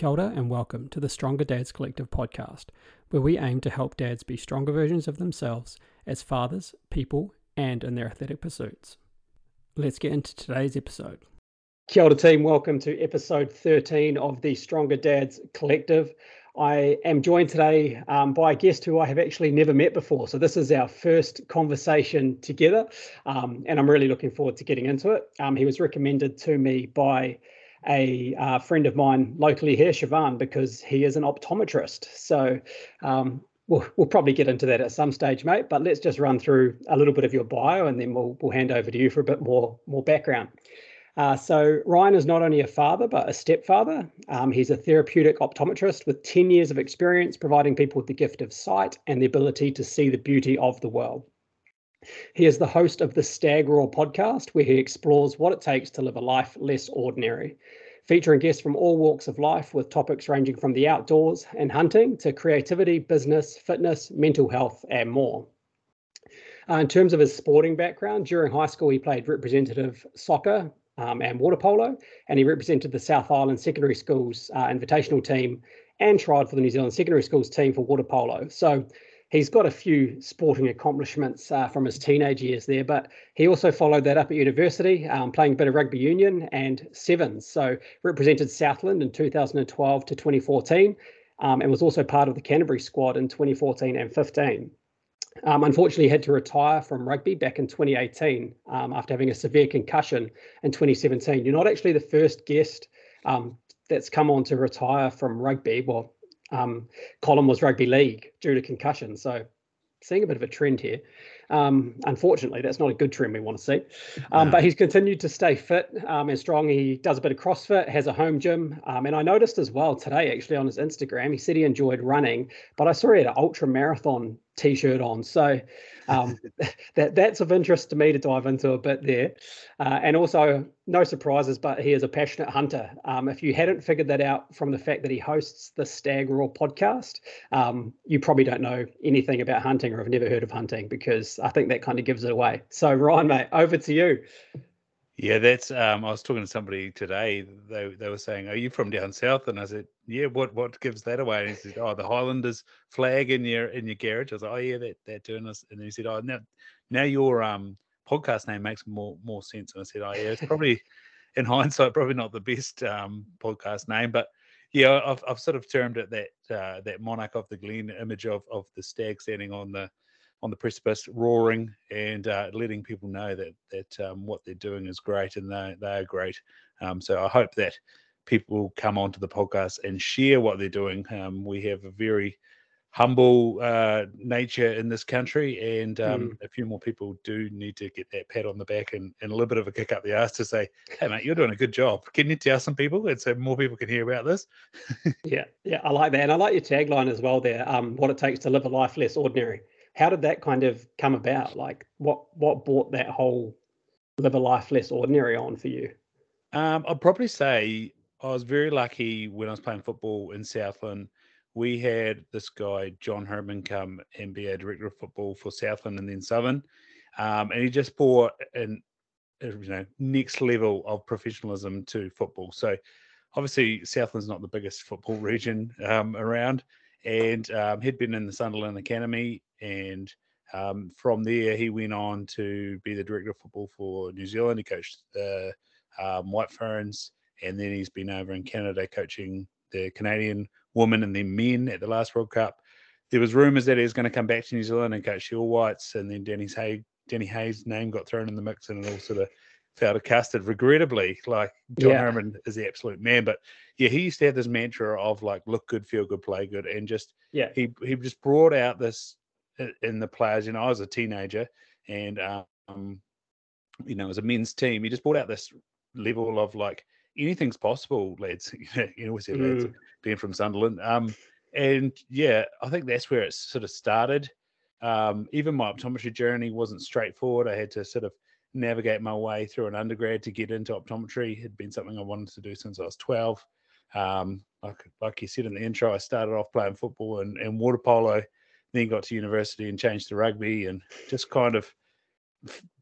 Kia ora and welcome to the Stronger Dads Collective podcast, where we aim to help dads be stronger versions of themselves as fathers, people, and in their athletic pursuits. Let's get into today's episode. Kia ora team, welcome to episode 13 of the Stronger Dads Collective. I am joined today um, by a guest who I have actually never met before. So, this is our first conversation together, um, and I'm really looking forward to getting into it. Um, he was recommended to me by a uh, friend of mine locally here, Siobhan, because he is an optometrist. So um, we'll, we'll probably get into that at some stage, mate. But let's just run through a little bit of your bio, and then we'll we'll hand over to you for a bit more more background. Uh, so Ryan is not only a father but a stepfather. Um, he's a therapeutic optometrist with 10 years of experience providing people with the gift of sight and the ability to see the beauty of the world. He is the host of the Stag Roar podcast, where he explores what it takes to live a life less ordinary, featuring guests from all walks of life with topics ranging from the outdoors and hunting to creativity, business, fitness, mental health, and more. Uh, in terms of his sporting background, during high school, he played representative soccer um, and water polo, and he represented the South Island Secondary Schools uh, invitational team and tried for the New Zealand Secondary Schools team for water polo. So he's got a few sporting accomplishments uh, from his teenage years there, but he also followed that up at university, um, playing a bit of rugby union and sevens. So represented Southland in 2012 to 2014, um, and was also part of the Canterbury squad in 2014 and 15. Um, unfortunately, he had to retire from rugby back in 2018 um, after having a severe concussion in 2017. You're not actually the first guest um, that's come on to retire from rugby. Well, um, Colin was rugby league due to concussion. So seeing a bit of a trend here. Um, unfortunately, that's not a good trend we want to see. Um, no. But he's continued to stay fit um, and strong. He does a bit of CrossFit, has a home gym. Um, and I noticed as well today, actually, on his Instagram, he said he enjoyed running, but I saw he had an ultra marathon t-shirt on. So um, that that's of interest to me to dive into a bit there. Uh, and also, no surprises, but he is a passionate hunter. Um, if you hadn't figured that out from the fact that he hosts the Stag Roar podcast, um, you probably don't know anything about hunting or have never heard of hunting because I think that kind of gives it away. So Ryan, mate, over to you. Yeah, that's. Um, I was talking to somebody today. They they were saying, "Are you from down south?" And I said, "Yeah." What what gives that away? And he said, "Oh, the Highlanders flag in your in your garage." I was like, "Oh yeah, that that doing us." And then he said, "Oh, now now your um podcast name makes more more sense." And I said, "Oh yeah, it's probably in hindsight probably not the best um podcast name, but." Yeah, I've, I've sort of termed it that uh, that monarch of the glen image of of the stag standing on the on the precipice, roaring and uh, letting people know that that um, what they're doing is great and they they are great. Um, so I hope that people come onto the podcast and share what they're doing. Um, we have a very humble uh, nature in this country, and um, mm. a few more people do need to get that pat on the back and, and a little bit of a kick up the ass to say, "Hey, mate, you're doing a good job." Can you tell some people, and so more people can hear about this? yeah, yeah, I like that, and I like your tagline as well. There, um, what it takes to live a life less ordinary how did that kind of come about? Like, what what brought that whole live a life less ordinary on for you? Um, I'd probably say I was very lucky when I was playing football in Southland. We had this guy John Herdman come and be a director of football for Southland and then Southern, um, and he just brought an you know next level of professionalism to football. So obviously Southland's not the biggest football region um, around, and um, he'd been in the Sunderland Academy, and um, from there he went on to be the director of football for New Zealand. He coached the um, White Ferns, and then he's been over in Canada coaching the Canadian women and then men at the last World Cup. There was rumours that he was going to come back to New Zealand and coach the All Whites, and then Danny's Hay, Danny Hay's name got thrown in the mix, and it all sort of fell to custard. Regrettably, like John yeah. Herdman is the absolute man, but yeah, he used to have this mantra of like look good, feel good, play good, and just yeah, he he just brought out this in the players. You know, I was a teenager, and um, you know, as a men's team, he just brought out this level of like anything's possible, lads. you know, we said mm. lads being from Sunderland. Um, and yeah, I think that's where it sort of started. Um, even my optometry journey wasn't straightforward. I had to sort of navigate my way through an undergrad to get into optometry. It had been something I wanted to do since I was 12. Um, like, like you said in the intro, I started off playing football and, and water polo, then got to university and changed to rugby and just kind of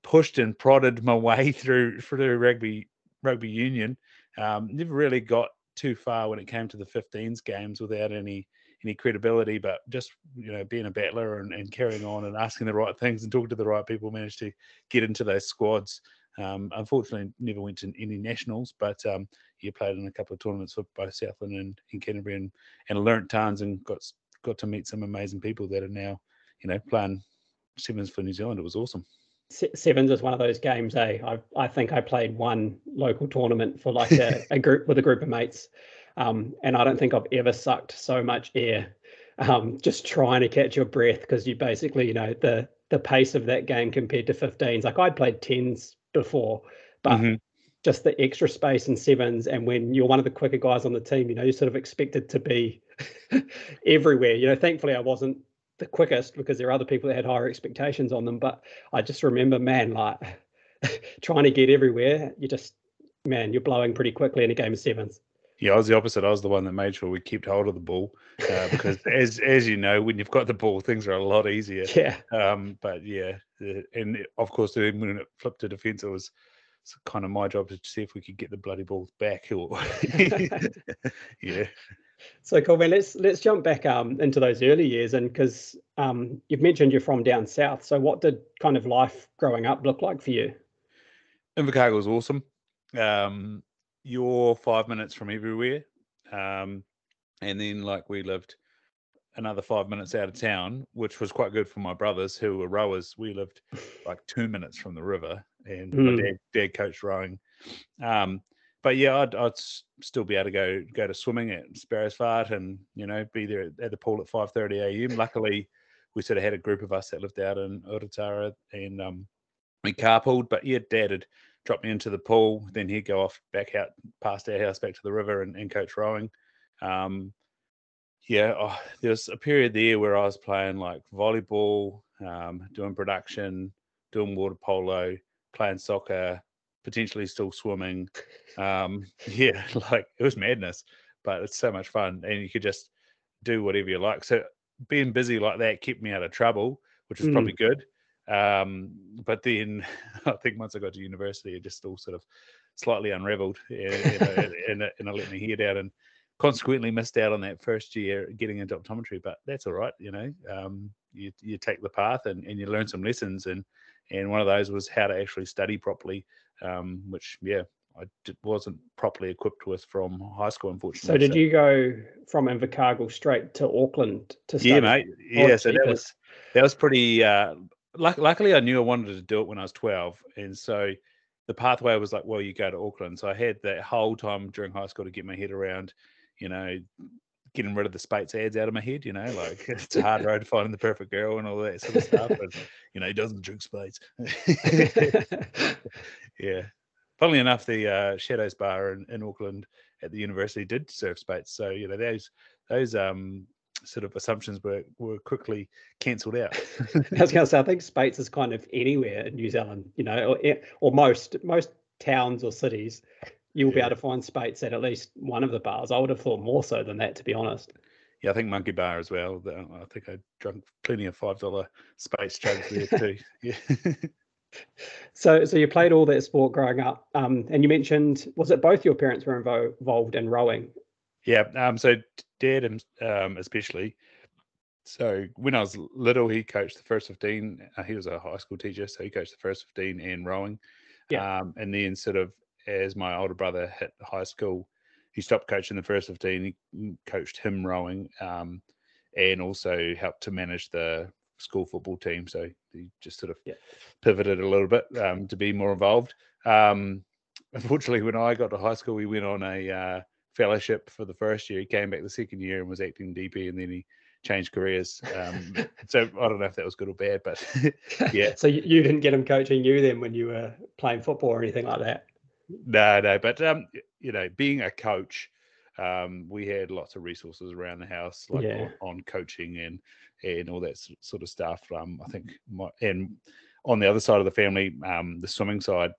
pushed and prodded my way through through rugby rugby union. Um, never really got too far when it came to the 15s games without any any credibility, but just you know being a battler and, and carrying on and asking the right things and talking to the right people, managed to get into those squads. Um, unfortunately, never went to any nationals, but um, he played in a couple of tournaments for both Southland and, and Canterbury, and, and learnt tons and got got to meet some amazing people that are now, you know, playing sevens for New Zealand. It was awesome. Sevens is one of those games. Eh? I I think I played one local tournament for like a, a group with a group of mates, um, and I don't think I've ever sucked so much air um, just trying to catch your breath because you basically, you know, the the pace of that game compared to 15s. Like I'd played 10s before, but mm-hmm. just the extra space in sevens. And when you're one of the quicker guys on the team, you know, you're sort of expected to be everywhere. You know, thankfully I wasn't the quickest because there are other people that had higher expectations on them. But I just remember, man, like trying to get everywhere, you just, man, you're blowing pretty quickly in a game of sevens. Yeah, I was the opposite. I was the one that made sure we kept hold of the ball uh, because, as as you know, when you've got the ball, things are a lot easier. Yeah. Um, but yeah, and of course, when it flipped to defence, it was kind of my job to see if we could get the bloody balls back. Or yeah. So cool, man. Let's let's jump back um into those early years, and because um you've mentioned you're from down south. So what did kind of life growing up look like for you? Invercargill was awesome. Um, you're five minutes from everywhere. Um, and then like we lived another five minutes out of town, which was quite good for my brothers who were rowers. We lived like two minutes from the river, and mm. my hmm. dad, dad coached rowing. Um, but yeah, I'd, I'd still be able to go go to swimming at Sparrows Fart and you know be there at the pool at five thirty a.m. Luckily, we sort of had a group of us that lived out in Otatara and um, we carpooled. But yeah, Dad had drop me into the pool. Then he'd go off back out past our house back to the river and, and coach rowing. Um, yeah, oh, there was a period there where I was playing like volleyball, um, doing production, doing water polo, playing soccer, potentially still swimming. Um, yeah, like it was madness, but it's so much fun, and you could just do whatever you like. So being busy like that kept me out of trouble, which was mm. probably good. Um, but then I think once I got to university, it just all sort of slightly unraveled and, and, and, and I let my head out and consequently missed out on that first year getting into optometry. But that's all right, you know. Um, you you take the path and, and you learn some lessons and and one of those was how to actually study properly, um, which yeah. I wasn't properly equipped with from high school, unfortunately. So, did so. you go from Invercargill straight to Auckland to study? Yeah, mate. Yeah, so that was that was pretty uh, luckily, I knew I wanted to do it when I was 12. And so the pathway was like, well, you go to Auckland. So I had that whole time during high school to get my head around, you know, getting rid of the Speight's ads out of my head, you know, like it's a hard road finding the perfect girl and all that sort of stuff. You know, he doesn't drink Speight's. yeah. Funnily enough, the uh, Shadows Bar in, in Auckland at the university did serve Speight's. So, you know, those, those, um, sort of assumptions were were quickly cancelled out. I was going to say, I think Speight's is kind of anywhere in New Zealand, you know, or, or most most towns or cities, you'll yeah. be able to find Speight's at at least one of the bars. I would have thought more so than that, to be honest. Yeah, I think Monkey Bar as well. I think I drank plenty of five dollar Speight's jugs there too. Yeah. so, so you played all that sport growing up, um, and you mentioned was it both your parents were invo- involved in rowing? Yeah. Um. So dad, um, especially. So when I was little, he coached the first fifteen. Uh, he was a high school teacher, so he coached the first fifteen and rowing. Yeah. Um, and then sort of as my older brother hit high school, he stopped coaching the first fifteen. He coached him rowing, um, and also helped to manage the school football team. So he just sort of yeah. pivoted a little bit um, to be more involved. Um, unfortunately, when I got to high school, we went on a uh, fellowship for the first year. He came back the second year and was acting DP, and then he changed careers. Um, so I don't know if that was good or bad, but yeah. so you didn't get him coaching you then when you were playing football or anything like that? No, no. But um, you know, being a coach, um, we had lots of resources around the house, like yeah. on, on, coaching and and all that sort of stuff. Um, I think my and on the other side of the family, um, the swimming side,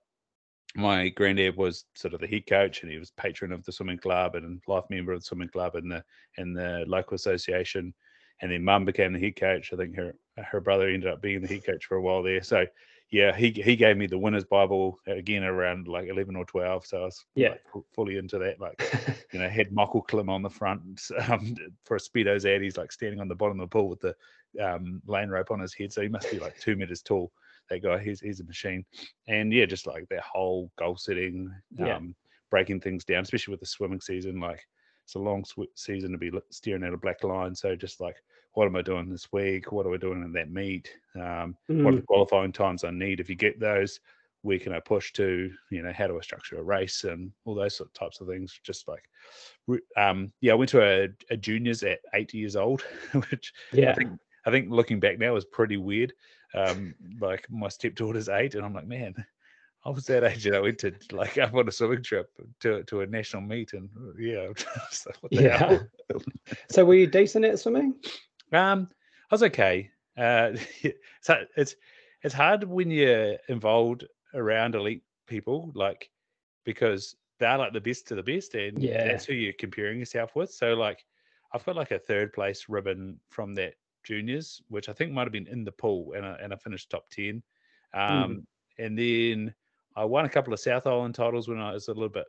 my granddad was sort of the head coach and he was patron of the swimming club and life member of the swimming club and the and the local association and then mum became the head coach i think her her brother ended up being the head coach for a while there so yeah, he he gave me the winner's Bible again around like eleven or twelve, so I was Yeah. like, fully into that. Like you know, had Michael Klim on the front um, for a speedos ad. He's like standing on the bottom of the pool with the um, lane rope on his head, so he must be like two meters tall. That guy, he's he's a machine, and yeah, just like that whole goal setting, Yeah. um, breaking things down, especially with the swimming season. Like it's a long sw- season to be steering at a black line, so just like what am I doing this week? What are we doing in that meet? Um, what are the Mm, qualifying times I need? If you get those, where can I push to? You know, how do I structure a race and all those sort of types of things. Just like, um, yeah, I went to a, a juniors at eight years old, which yeah. I think I think looking back now is pretty weird. Um, like my stepdaughter's eight, and I'm like, man, I was that age and I went to like up on a swimming trip to to a national meet, and yeah, like, what the Yeah. So were you decent at swimming? Um, I was okay. Uh, so it's it's hard when you're involved around elite people, like because they're like the best to the best, and Yeah. that's who you're comparing yourself with. So like, I've got like a third place ribbon from that juniors, which I think might have been in the pool, and I, and I finished top ten. Um, and then I won a couple of South Island titles when I was a little bit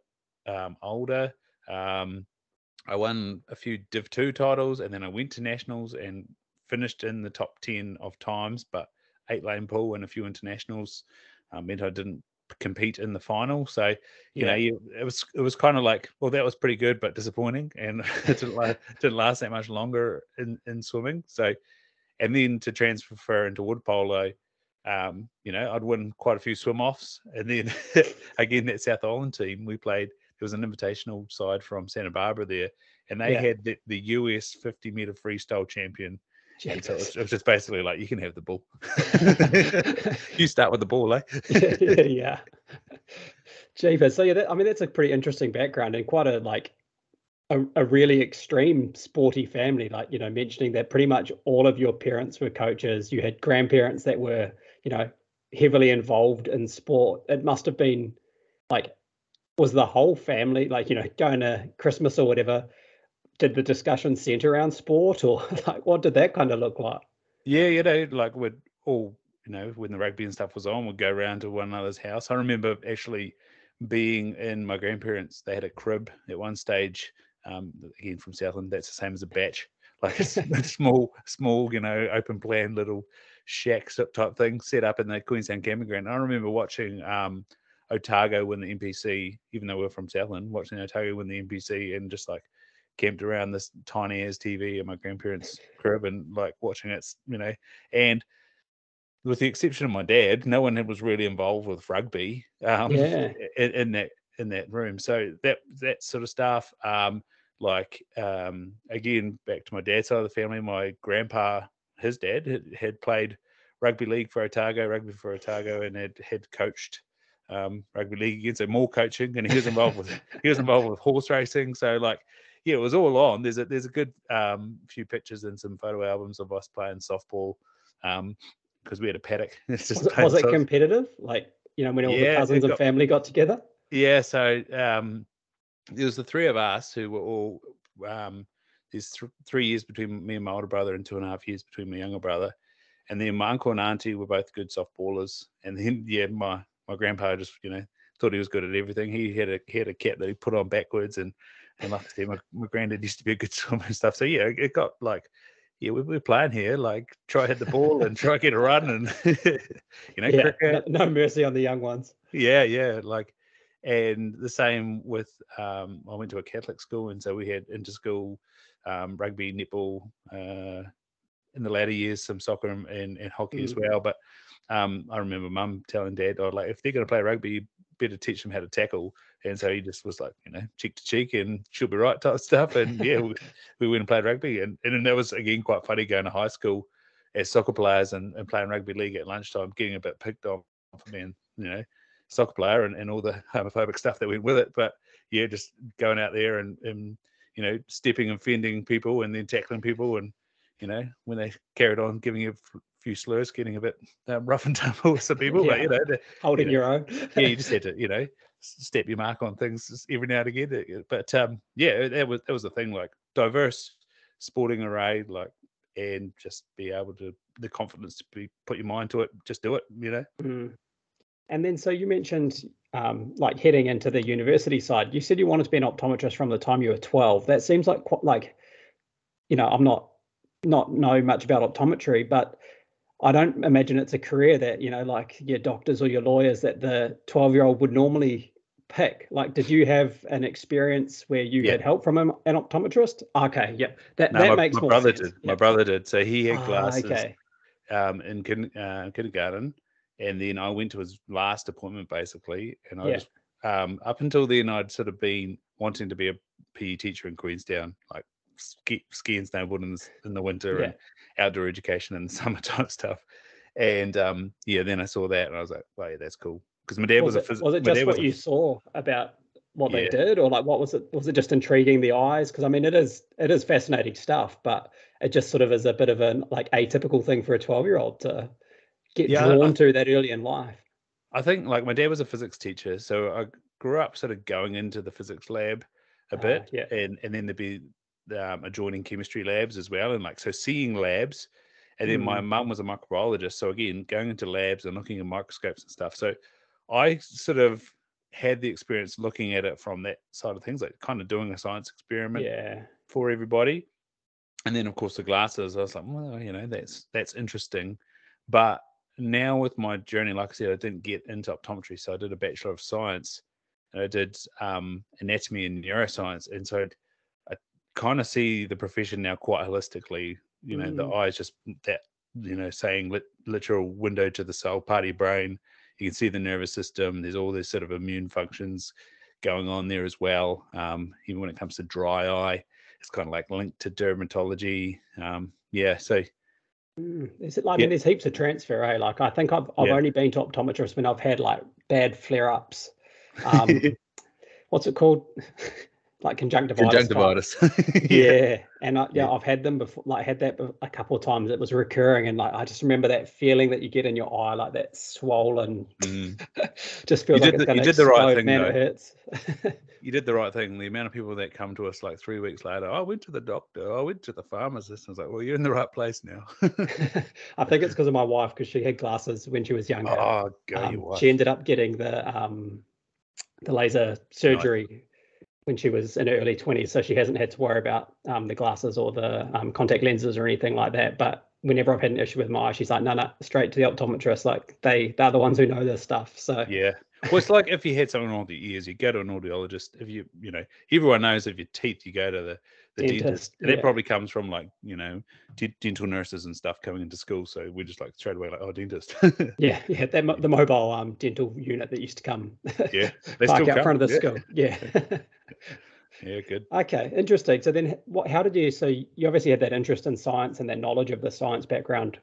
um, older. Um, I won a few Div 2 titles and then I went to nationals and finished in the top 10 of times, but eight lane pool and a few internationals uh, meant I didn't compete in the final. So, you Yeah. know, you, it was it was kind of like, well, that was pretty good, but disappointing. And it didn't, la- didn't last that much longer in, in swimming. So, and then to transfer into water polo, um, you know, I'd win quite a few swim offs. And then again, that South Island team, we played, there was an invitational side from Santa Barbara there, and they Yeah. had the, the US 50 meter freestyle champion. And so it was, it was just basically like, you can have the ball. you start with the ball, eh? yeah. Jeepers. So yeah, that, I mean that's a pretty interesting background and quite a like a, a really extreme sporty family. Like you know, mentioning that pretty much all of your parents were coaches. You had grandparents that were you know heavily involved in sport. It must have been like was the whole family like you know going to Christmas or whatever. Did the discussion center around sport or like what did that kind of look like? Yeah, you know, like we'd all, you know, when the rugby and stuff was on, we'd go around to one another's house. I remember actually being in my grandparents, they had a crib at one stage, um, again from Southland, that's the same as a bach, like a small, small, you know, open plan little shack type thing set up in the Queenstown campground. I remember watching um, Otago win the NPC, even though we're from Southland, watching Otago win the NPC and just like camped around this tiny as TV in my grandparents' crib and like watching it, you know. And with the exception of my dad, no one was really involved with rugby um, Yeah. in, in that in that room. So that that sort of stuff, um, like um, again, back to my dad's side of the family, my grandpa, his dad had, had played rugby league for Otago, rugby for Otago, and had had coached um, rugby league again. So more coaching, and he was involved with he was involved with horse racing. So like, yeah, it was all on. There's a there's a good um, few pictures and some photo albums of us playing softball. Um, because we had a paddock. It's just Was it, was it competitive? Like you know when all Yeah, the cousins and family got together? Yeah, so um, there was the three of us who were all. Um, there's th- three years between me and my older brother, and two and a half years between my younger brother. And then my uncle and auntie were both good softballers. And then yeah, my my grandpa just you know thought he was good at everything. He had a he had a cap that he put on backwards, and and like I said, my, my granddad used to be a good swimmer and stuff. So yeah, it- it got like. Yeah, we- we're playing here. Like, try hit the ball and try get a run, and you know, yeah, cricket. no, no mercy on the young ones. Yeah, yeah, like, and the same with um, I went to a Catholic school, and so we had inter-school um, rugby, netball. Uh, in the latter years, some soccer and, and, and hockey as Mm. well. But um, I remember Mum telling Dad, "Oh, like if they're going to play rugby, you better teach them how to tackle." And so he just was like, you know, cheek to cheek, and she'll be right type stuff. And yeah, we, we went and played rugby, and and then that was again quite funny going to high school as soccer players and, and playing rugby league at lunchtime, getting a bit picked on for being, you know, soccer player and, and all the homophobic stuff that went with it. But yeah, just going out there and, and you know, stepping and fending people and then tackling people. And, you know, when they carried on giving you few slurs, getting a bit um, rough and tumble with some people. But, you know, the, Holding know, your own. yeah, you just had to, you know, step your mark on things every now and again. But um, yeah, that was that was the thing, like diverse sporting array, like and just be able to the confidence to be put your mind to it. Just do it. You know. Mm. And then, so you mentioned um, like heading into the university side. You said you wanted to be an optometrist from the time you were twelve. That seems like quite like, you know, I'm not not know much about optometry, but I don't imagine it's a career that you know, like your doctors or your lawyers, that the twelve year old would normally pick. Like, did you have an experience where you yeah. had help from an, an optometrist? Okay, yeah, that no, that my, makes my more brother sense. did. My brother did. So he had Ah, glasses okay. um, in kin- uh, kindergarten, and then I went to his last appointment basically, and I Yeah. just um, up until then I'd sort of been wanting to be a PE teacher in Queenstown, like ski, ski and snowboard in the, in the winter Yeah. and outdoor education in the summertime stuff. And um, yeah, then I saw that and I was like, "Well, yeah, that's cool." Because my dad was, Was a it, phys- was it just what a you phys- saw about what they did, or like what was it? Was it just intriguing the eyes? Because I mean, it is it is fascinating stuff, but it just sort of is a bit of an like atypical thing for a twelve year old to get Yeah, I- drawn to that early in life. I think like my dad was a physics teacher, so I grew up sort of going into the physics lab a Ah, bit, yeah. and and then there'd be um, adjoining chemistry labs as well, and like so seeing labs, and then my Mm. mum was a microbiologist, so again going into labs and looking at microscopes and stuff. So I sort of had the experience looking at it from that side of things, like kind of doing a science experiment Yeah. for everybody. And then of course the glasses, I was like, well, you know, that's that's interesting. But now with my journey, like I said, I didn't get into optometry, so I did a bachelor of science, and I did um, anatomy and neuroscience, and so kind of see the profession now quite holistically. You know, the Mm. eye is just that you know saying lit, literal window to the soul, party brain. You can see the nervous system. There's all these sort of immune functions going on there as well. Um, even when it comes to dry eye, it's kind of like linked to dermatology. Um, yeah, so Mm. Is it like I Yeah. mean, there's heaps of transfer, eh? Like I think I've I've Yeah. only been to optometrists when I've had like bad flare ups. Um, what's it called? like conjunctivitis. conjunctivitis. Yeah, and I, yeah, Yeah. I've had them before. Like had that a couple of times. It was recurring, and like I just remember that feeling that you get in your eye, like that swollen. Mm. just feels like did it's the- you did the right thing, Man, though. it hurts. you did the right thing. The amount of people that come to us like three weeks later, "Oh, I went to the doctor, I went to the pharmacist. I was like, well, you're in the right place now. I think it's because of my wife because she had glasses when she was younger. oh, go Um, she ended up getting the um, the laser surgery when she was in her early 20s so she hasn't had to worry about um, the glasses or the um, contact lenses or anything like that but whenever i've had an issue with my eye she's like no no straight to the optometrist like they they're the ones who know this stuff so Yeah. Well, it's like if you had something wrong with your ears, you go to an audiologist. If you, you know, everyone knows if your teeth, you go to the, the dentist. Dentist, And that yeah. probably comes from like, you know, d- dental nurses and stuff coming into school. So we're just like straight away like, oh, dentist. yeah yeah that, mo- the mobile um, dental unit that used to come yeah. They park still out come. front of the yeah. school yeah Yeah, good. Okay, interesting. So then, what? How did you? So you obviously had that interest in science and that knowledge of the science background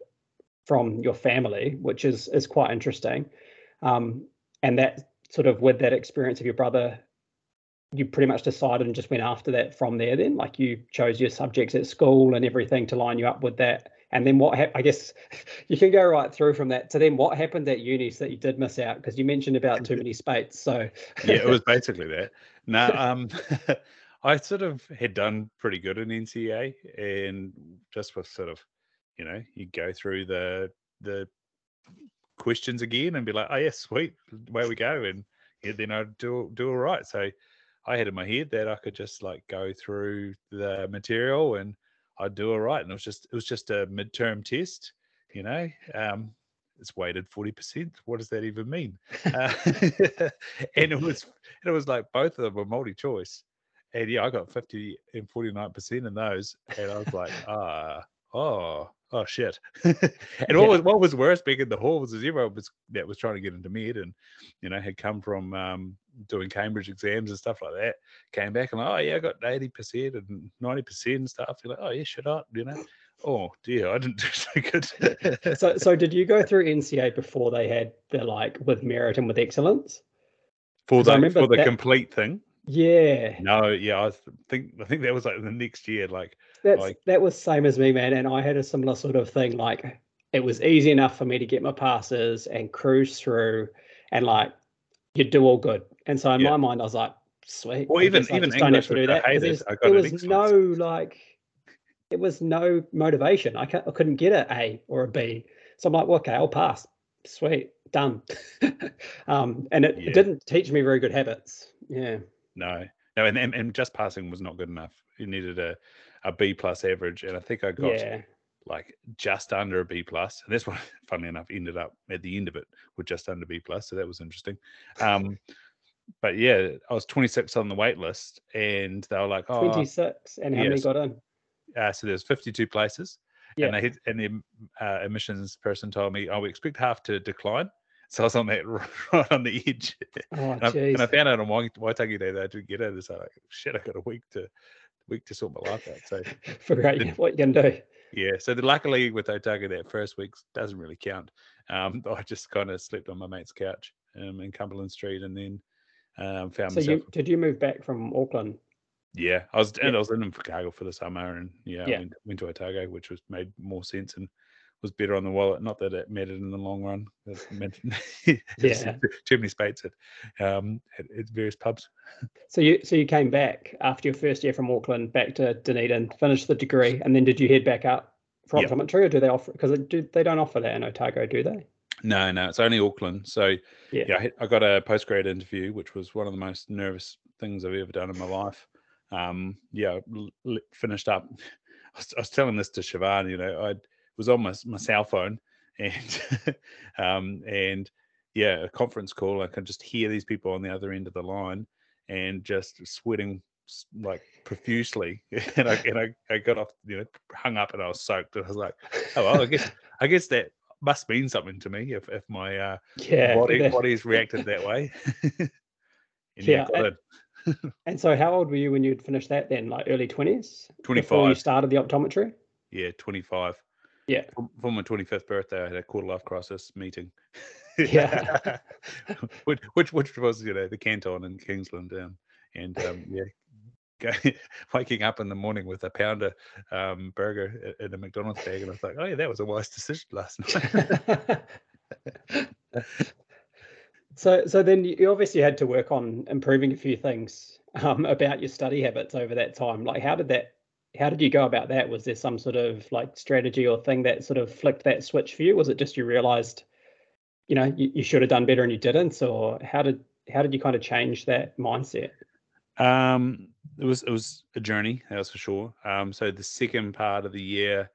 from your family, which is is quite interesting. Um, and that sort of with that experience of your brother, you pretty much decided and just went after that from there. Then, like you chose your subjects at school and everything to line you up with that. And then what? hap I guess you can go right through from that to then what happened at uni so that you did miss out because you mentioned about too many Speight's. So yeah, it was basically that. No, um, I sort of had done pretty good in NCEA, and just with sort of, you know, you go through the the questions again and be like, oh yeah, sweet, away we go, and yeah, then I'd do do all right. So I had in my head that I could just like go through the material and I'd do all right, and it was just it was just a midterm test, you know. Um, it's weighted 40%. What does that even mean? Uh, and it was and it was like both of them were multi-choice. And yeah, I got 50 and 49% in those. And I was like, ah, oh, oh shit. and Yeah. what was what was worse back in the hall was zero was that was trying to get into med and you know had come from um, doing Cambridge exams and stuff like that. Came back and like, oh yeah, I got 80% and 90% and stuff. You're like, oh yeah, shut up, you know. Oh dear, I didn't do so good. so so did you go through NCEA before they had the like with merit and with excellence? For the for the that- complete thing. Yeah, No, yeah, I think I think that was like the next year. Like, that's like- that was same as me, man. And I had a similar sort of thing. Like it was easy enough for me to get my passes and cruise through, and like you do all good. And so in Yeah. my mind, I was like, sweet. Well, I even- guess I even just don't have to do that. 'cause hated. there's- There was no like it was no motivation. I, I couldn't get an A or a B. So I'm like, well, okay, I'll pass. Sweet, done. um, and it, Yeah. it didn't teach me very good habits. Yeah. No, no, and, and and just passing was not good enough. You needed a a B plus average, and I think I got Yeah. like just under a B plus, and this one, funnily enough, ended up at the end of it with just under B plus. So that was interesting. Um, but yeah, I was 26 on the wait list, and they were like, "Oh, 26. And how many got in? uh, so there's 52 places." Yeah. And they and the uh, admissions person told me, "Oh, we expect half to decline." So I was on that right on the edge, Oh, and I, and I found out on Wai- Waitangi Day that I didn't get it. So like, shit, I got a week to week to sort my life out. So Figure out the- what you can do. Yeah, so the, luckily with Otago that first week doesn't really count. Um, I just kind of slept on my mate's couch um, in Cumberland Street, and then um, found So myself. you did you move back from Auckland? Yeah, I was and I was in Invercargill for the summer, and yeah, I went, went to Otago, which was made more sense and was better on the wallet. Not that it mattered in the long run. Meant Yeah. too many Speight's at, um, at, at various pubs. So you so you came back after your first year from Auckland back to Dunedin, finished the degree, and then did you head back up for Yep. optometry, or do they offer? Because do they don't offer that in Otago, do they? No, no, it's only Auckland. So Yeah. yeah, I, I got a postgrad interview, which was one of the most nervous things I've ever done in my life. Um, yeah, l- finished up. I was, I was telling this to Siobhan, you know, I was on my, my cell phone and, um, and yeah, a conference call. I could just hear these people on the other end of the line and just sweating like profusely. And I, and I, I got off, you know, hung up and I was soaked. And I was like, oh, well, I guess, I guess that must mean something to me if, if my, uh, Yeah. body that- body's reacted that way. and Yeah, uh. And so, how old were you when you'd finished that? Then, like early twenties, before you started the optometry. Yeah, 25. Yeah. For, my 25th birthday, I had a quarter life crisis meeting. Yeah. which, which which was you know the Canton in Kingsland, um, and um, yeah, waking up in the morning with a pounder um, burger in a McDonald's bag, and I was like, oh yeah, that was a wise decision last night. so, so then you you obviously had to work on improving a few things um, about your study habits over that time. Like, how did that? How did you go about that? Was there some sort of like strategy or thing that sort of flicked that switch for you? Was it just you realized, you know, you, you should have done better and you didn't, or how did how did you kind of change that mindset? Um, it was it was a journey, that's for sure. Um, so the second part of the year,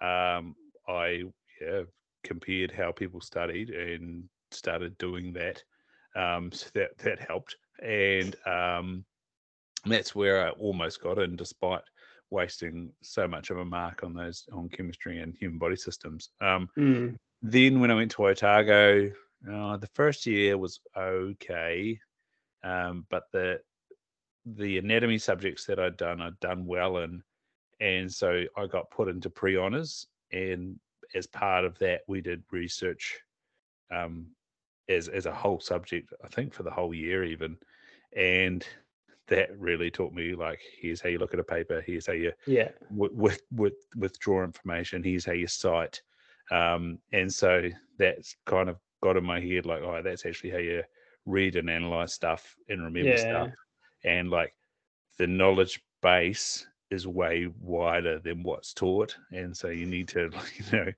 um, I yeah, compared how people studied and started doing that. Um, so that that helped, and um, that's where I almost got in, despite wasting so much of a mark on those on chemistry and human body systems. Um, Mm, then when I went to Otago, uh, the first year was okay, um, but the the anatomy subjects that I'd done, I'd done well in, and so I got put into pre honors, and as part of that, we did research, um, as as a whole subject. I think for the whole year even, and that really taught me like here's how you look at a paper, here's how you yeah, with with, with withdraw information. Here's how you cite, um, and so that's kind of got in my head like, oh, that's actually how you read and analyze stuff and remember Yeah. stuff, and like the knowledge base is way wider than what's taught, and so you need to you know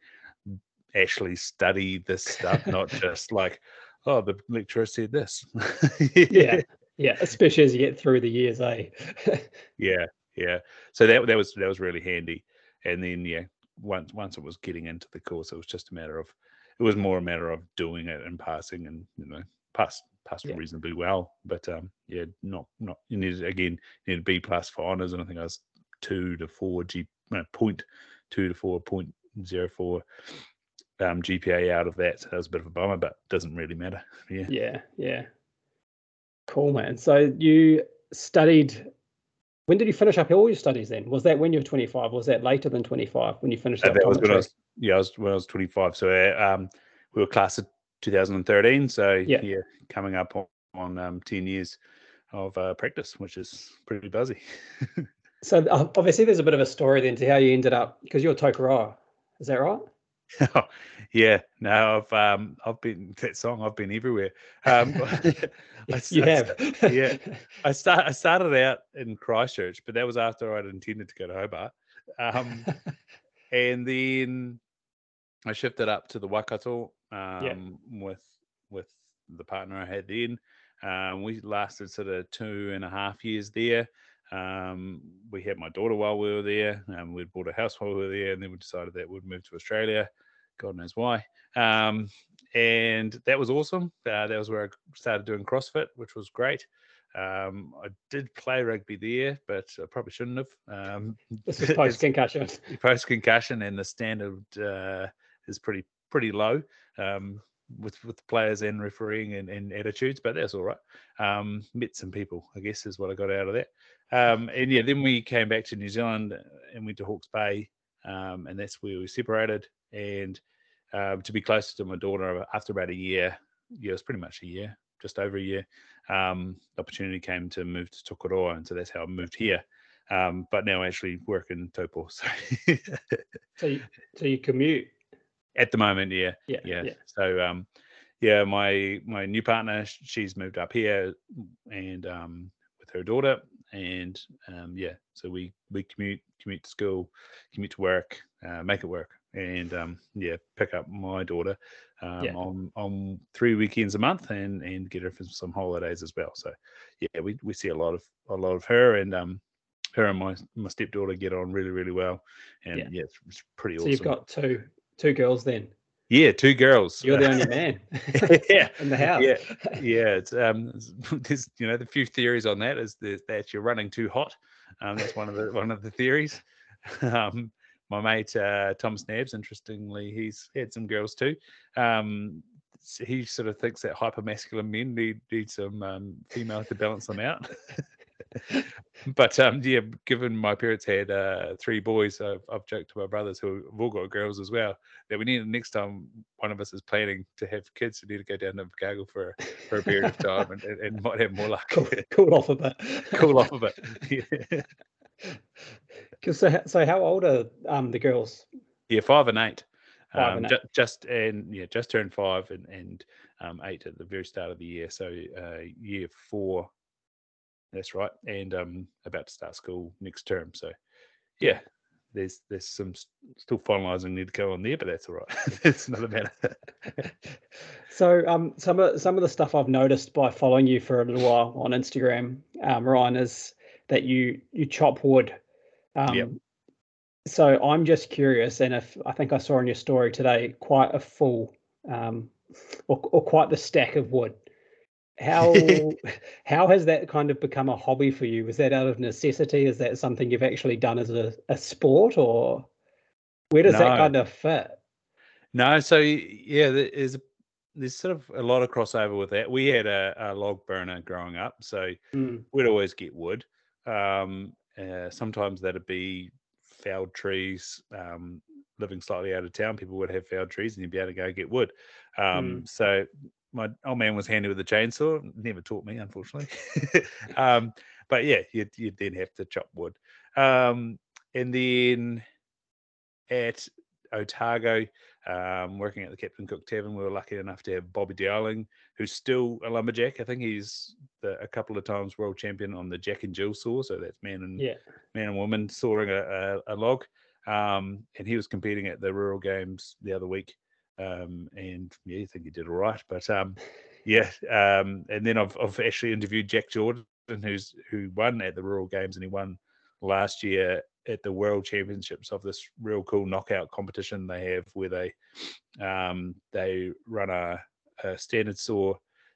actually study this stuff, not just like. Oh, the lecturer said this. yeah, yeah. Especially as you get through the years, eh? Yeah, yeah. So that that was that was really handy. And then yeah, once once it was getting into the course, it was just a matter of it was more a matter of doing it and passing and you know passed passed Yeah. reasonably well. But um yeah, not not you needed again you needed B plus for honors and I think I was two to four G no, point two to four point zero four um GPA out of that. So that was a bit of a bummer, but doesn't really matter. Yeah. Yeah, yeah. Cool, man. So you studied. When did you finish up all your studies? Then was that when you were twenty five? Was that later than twenty five when you finished? Uh, that was when I was yeah, I was when I was 25. So uh, um, we were class of 2013. So Yeah. yeah, coming up on, on um, 10 years of uh, practice, which is pretty buzzy. So uh, obviously, there's a bit of a story then to how you ended up because you're Tokoroa. Is that right? Oh, yeah, no, I've um, I've been that song. I've been everywhere. Um, I, have, yeah. I start I started out in Christchurch, but that was after I'd intended to go to Hobart, um, and then I shifted up to the Waikato um, yeah. with with the partner I had then. Um, we lasted sort of two and a half years there. Um, we had my daughter while we were there. Um, we'd bought a house while we were there, and then we decided that we'd move to Australia. God knows why. Um, and that was awesome. Uh, that was where I started doing CrossFit, which was great. Um, I did play rugby there, but I probably shouldn't have. Um, this was post concussion. post concussion, and the standard uh, is pretty pretty low. Um, with with players and refereeing and, and attitudes, but that's all right. Um, met some people, I guess, is what I got out of that. Um, and yeah, then we came back to New Zealand and went to Hawke's Bay, um, and that's where we separated. And um, to be closer to my daughter after about a year, yeah, it was pretty much a year, just over a year. Um, the opportunity came to move to Tokoroa, and so that's how I moved here. Um, but now I actually work in Taupo. So, so, you, so you commute at the moment, yeah, yeah, yeah. yeah. So, um, yeah, my my new partner, she's moved up here, and um, with her daughter, and um, yeah, so we we commute commute to school, commute to work, uh, make it work, and um, yeah, pick up my daughter um, yeah. on on three weekends a month, and and get her for some holidays as well. So, yeah, we we see a lot of a lot of her, and um, her and my my stepdaughter get on really really well, and yeah, yeah it's, it's, pretty so awesome. you've got two Two girls then. Yeah, two girls. You're the only man. yeah, in the house. Yeah, yeah. It's um, there's you know the few theories on that is that you're running too hot. Um, that's one of the one of the theories. Um, my mate uh, Tom Snabs, interestingly, he's had some girls too. Um, he sort of thinks that hypermasculine men need need some um, female to balance them out. but um, yeah, given my parents had uh, three boys, I've, I've, joked to my brothers who have all got girls as well that we need next time one of us is planning to have kids, we need to go down to Chicago for for a period of time and, and, and might have more luck. Cool, cool off a bit. cool off a bit. Yeah. So, so how old are um, the girls? Yeah, five and eight. Five um, and eight. Ju- just and yeah, just turned five and and um, eight at the very start of the year. So uh, year four that's right, and um, about to start school next term. So, yeah, there's there's some still finalising need to go on there, but that's all right. it's another matter. so, um, some of some of the stuff I've noticed by following you for a little while on Instagram, um, Ryan, is that you you chop wood. Um, yep. So I'm just curious, and if I think I saw in your story today quite a full, um, or, or quite the stack of wood how how has that kind of become a hobby for you? Was that out of necessity? Is that something you've actually done as a, a sport, or where does no. that kind of fit? No, so yeah, there's there's sort of a lot of crossover with that. We had a, a log burner growing up, so mm. we'd always get wood. Um, uh, sometimes that'd be felled trees. Um, living slightly out of town, people would have felled trees, and you'd be able to go get wood. Um, mm. So my old man was handy with the chainsaw. Never taught me, unfortunately. um, but yeah, you you then have to chop wood. Um, and then at Otago, um, working at the Captain Cook Tavern, we were lucky enough to have Bobby Dowling, who's still a lumberjack. I think he's the, a couple of times world champion on the Jack and Jill saw. So that's man and yeah. man and woman sawing a, a, a log. Um, and he was competing at the Rural Games the other week um, and yeah, I think he did all right. But um, yeah, um, and then I've, I've actually interviewed Jack Jordan, who's who won at the Rural Games, and he won last year at the World Championships of this real cool knockout competition they have, where they um, they run a, a standard saw,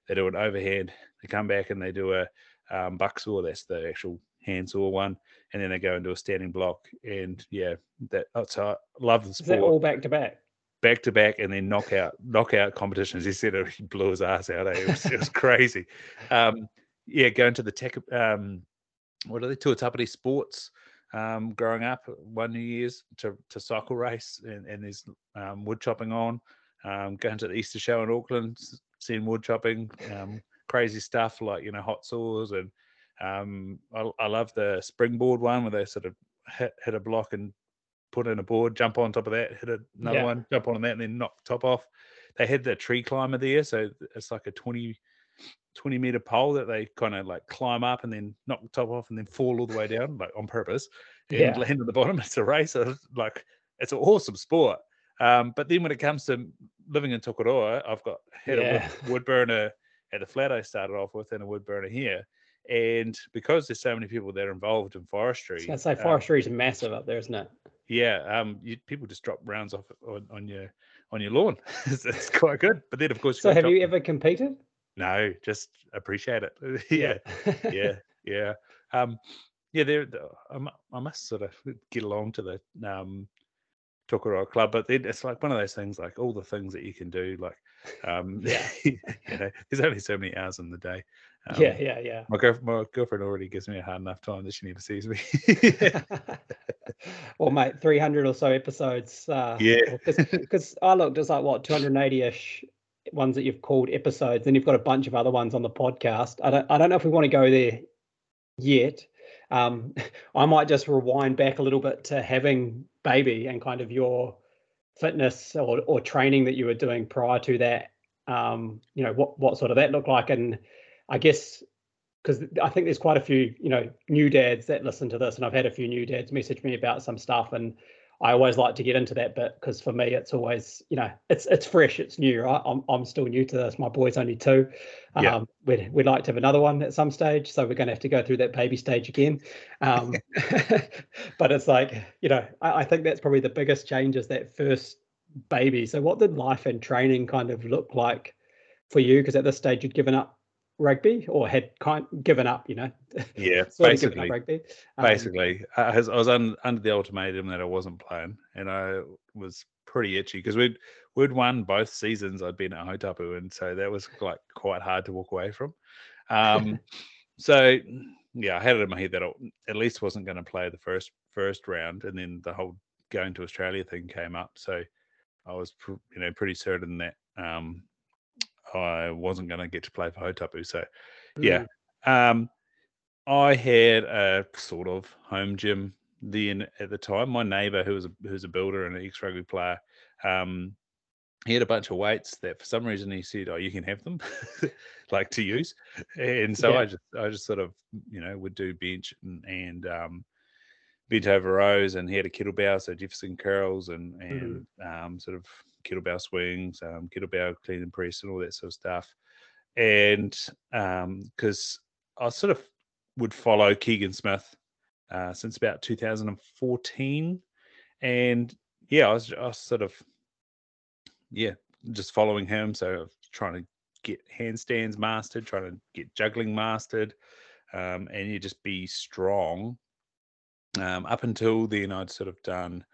they do an overhand, they come back and they do a um, buck saw. That's the actual hand saw one, and then they go into a standing block. And yeah, that that's I love the sport. Is that all back to back? Back to back and then knockout knockout competitions. He said he blew his ass out. Eh? It, was, it was crazy. Um, yeah, going to the tech. Um, what are they? Tuatapere Sports. Um, growing up, one New Year's to, to cycle race and, and there's um, wood chopping on. Um, going to the Easter show in Auckland, seeing wood chopping, um, crazy stuff like you know hot saws and um, I, I, love the springboard one where they sort of hit, hit a block and put in a board, jump on top of that, hit another Yeah. one, jump on that, and then knock the top off. They had the tree climber there, so it's like a 20, 20 meter pole that they kind of like climb up and then knock the top off and then fall all the way down, like on purpose, and Yeah. land at the bottom. It's a race. it's like it's an awesome sport. Um, but then when it comes to living in Tokoroa, I've got had Yeah. a wood, wood burner at the flat I started off with and a wood burner here. And because there's so many people that are involved in forestry, I was gonna say um, forestry is massive up there, isn't it? Yeah, um, you, people just drop rounds off on, on your on your lawn. it's, it's quite good. But then, of course, So have you them. ever competed? No, just appreciate it. yeah, yeah, yeah. Um, yeah, there. I, must sort of get along to the um, Tokoroa Club, but then it's like one of those things, like all the things that you can do. Like, um, Yeah. you know, there's only so many hours in the day. Um, yeah, yeah, yeah. My, girl, my girlfriend already gives me a hard enough time that she never sees me. well, mate, 300 or so episodes. Uh, Yeah. Because I looked, it's like what 280 ish ones that you've called episodes, and you've got a bunch of other ones on the podcast. I don't, I don't know if we want to go there yet. Um, I might just rewind back a little bit to having baby and kind of your fitness or, or training that you were doing prior to that. Um, you know, what what sort of that looked like, and I guess because I think there's quite a few, you know, new dads that listen to this, and I've had a few new dads message me about some stuff, and I always like to get into that bit because for me, it's always, you know, it's it's fresh, it's new, right? I'm I'm still new to this. My boy's only two. Yeah. Um, we'd we'd like to have another one at some stage, so we're going to have to go through that baby stage again. Um, but it's like, you know, I, I think that's probably the biggest change is that first baby. So, what did life and training kind of look like for you? Because at this stage, you'd given up rugby or had kind given up, you know, yeah, sort of given basically. rugby. Um, basically I was, I was un, under the ultimatum that I wasn't playing, and I was pretty itchy because we'd we'd won both seasons. I'd been at Hautapu, and so that was like quite hard to walk away from. Um, so yeah, I had it in my head that I at least wasn't going to play the first first round, and then the whole going to Australia thing came up. So I was pr- you know pretty certain that um, I wasn't going to get to play for Hautapu. So yeah. mm, Um, I had a sort of home gym then at the time. My neighbour, who was a who's a builder and an ex rugby player, um, he had a bunch of weights that for some reason he said, "Oh, you can have them, like to use." And so Yeah. I just I just sort of you know would do bench and, and um, bent over rows, and he had a kettlebell, so Jefferson curls and and um, sort of kettlebell swings, um, kettlebell clean and press, and all that sort of stuff. And because I sort of would follow Keegan Smith uh, since about 2014, and yeah, I was, I was sort of yeah just following him. So trying to get handstands mastered, trying to get juggling mastered, um, and you just be strong. Um, up until then, I'd sort of done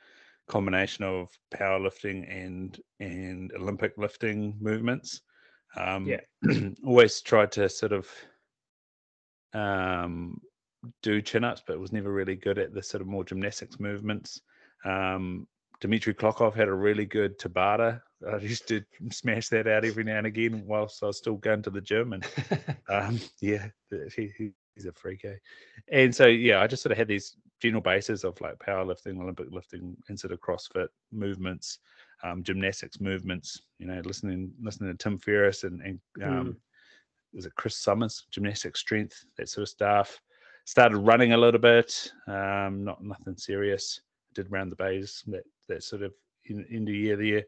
combination of powerlifting and and Olympic lifting movements. Um, Yeah. always tried to sort of um, do chin ups, but was never really good at the sort of more gymnastics movements. Um, Dmitry Klokov had a really good Tabata. I used to smash that out every now and again whilst I was still going to the gym. And um, yeah, he, he- he's a freak, eh? And so, yeah, I just sort of had these general bases of like powerlifting, Olympic lifting, and sort of CrossFit movements, um, gymnastics movements. You know, listening listening to Tim Ferriss and, and um, was it Chris Summers, gymnastic strength, that sort of stuff. Started running a little bit, um, not nothing serious. Did round the bays that that sort of in, in the year there,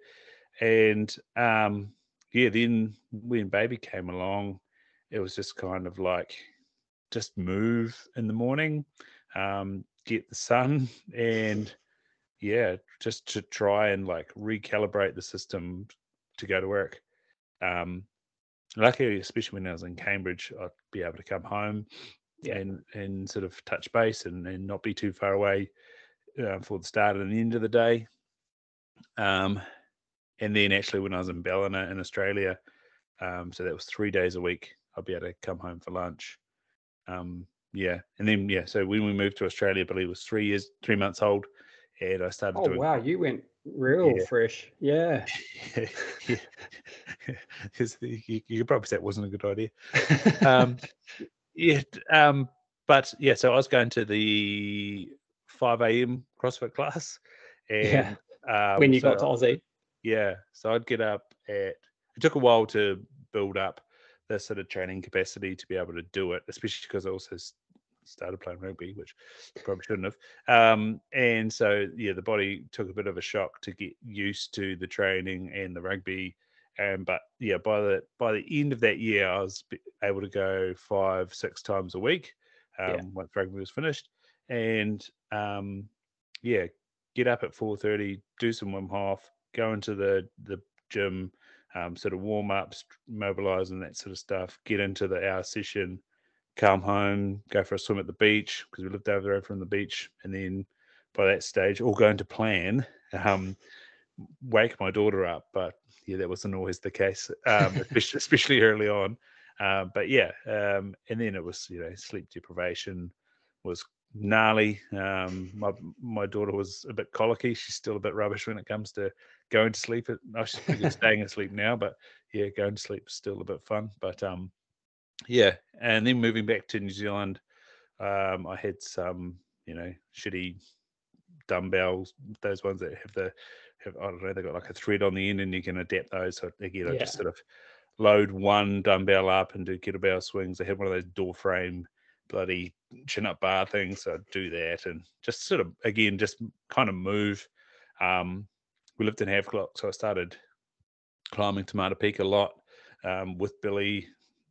and um, yeah, then when baby came along, it was just kind of like just move in the morning, um, get the sun, and yeah, just to try and like recalibrate the system to go to work. Um, luckily, especially when I was in Cambridge, I'd be able to come home Yeah. and and sort of touch base and, and not be too far away uh, for the start and the end of the day. Um, and then actually, when I was in Ballina in Australia, um, so that was three days a week, I'd be able to come home for lunch. Um, yeah, and then yeah, so when we moved to Australia, Billy was three years, three months old, and I started oh doing wow, you went real Yeah. fresh. Yeah. yeah. 'Cause the- you, you could probably say it wasn't a good idea. Um, yeah, um, but yeah, so I was going to the 5 a.m. CrossFit class, And yeah. um, when you so, got to Aussie. Yeah. So I'd get up at it took a while to build up the sort of training capacity to be able to do it, especially because I also started playing rugby, which probably shouldn't have. Um, and so, yeah, the body took a bit of a shock to get used to the training and the rugby. And but yeah, by the by the end of that year, I was able to go five, six times a week um, yeah. once rugby was finished, and um, yeah, get up at four thirty, do some Wim Hof, go into the the gym, um, sort of warm ups, mobilize, and that sort of stuff. Get into the hour session, come home, go for a swim at the beach because we lived over the road from the beach, and then by that stage, all going to plan, um, wake my daughter up. But yeah, that wasn't always the case, um, especially, especially early on. Uh, but yeah, um, and then it was you know sleep deprivation was gnarly. Um, my my daughter was a bit colicky. She's still a bit rubbish when it comes to going to sleep. I she's staying asleep now, but yeah, going to sleep is still a bit fun. But um, yeah, and then moving back to New Zealand, um, I had some you know shitty dumbbells, those ones that have the have I don't know, they've got like a thread on the end, and you can adapt those. So again, I yeah. just sort of load one dumbbell up and do kettlebell swings. I had one of those door frame bloody chin up bar thing. So I'd do that and just sort of again just kind of move. Um, we lived in Havelock, so I started climbing Te Mata Peak a lot um, with Billy.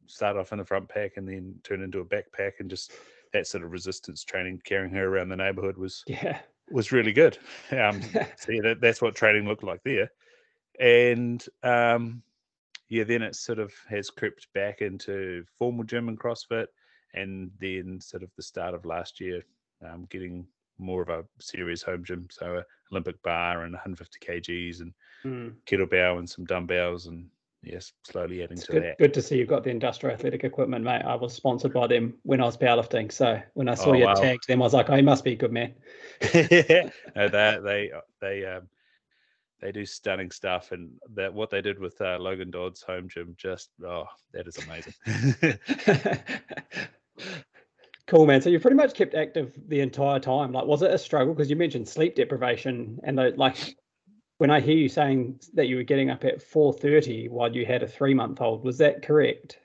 Start off in the front pack and then turn into a backpack and just that sort of resistance training, carrying her around the neighborhood was yeah was really good. Um, so yeah, that, that's what training looked like there. And um, yeah, then it sort of has crept back into formal gym and CrossFit and then sort of the start of last year, um, getting more of a serious home gym, so a Olympic bar and 150 kgs and mm. kettlebell and some dumbbells and yes, slowly adding it's to good, that. Good to see you've got the industrial athletic equipment, mate. I was sponsored by them when I was powerlifting, so when I saw oh, you wow. tagged them, I was like, "Oh, he must be a good man." no, they they they um they do stunning stuff, and that what they did with uh, Logan Dodd's home gym, just oh, that is amazing. Cool, man. So you pretty much kept active the entire time. Like, was it a struggle? Because you mentioned sleep deprivation, and the, like, when I hear you saying that you were getting up at four thirty while you had a three month old, was that correct?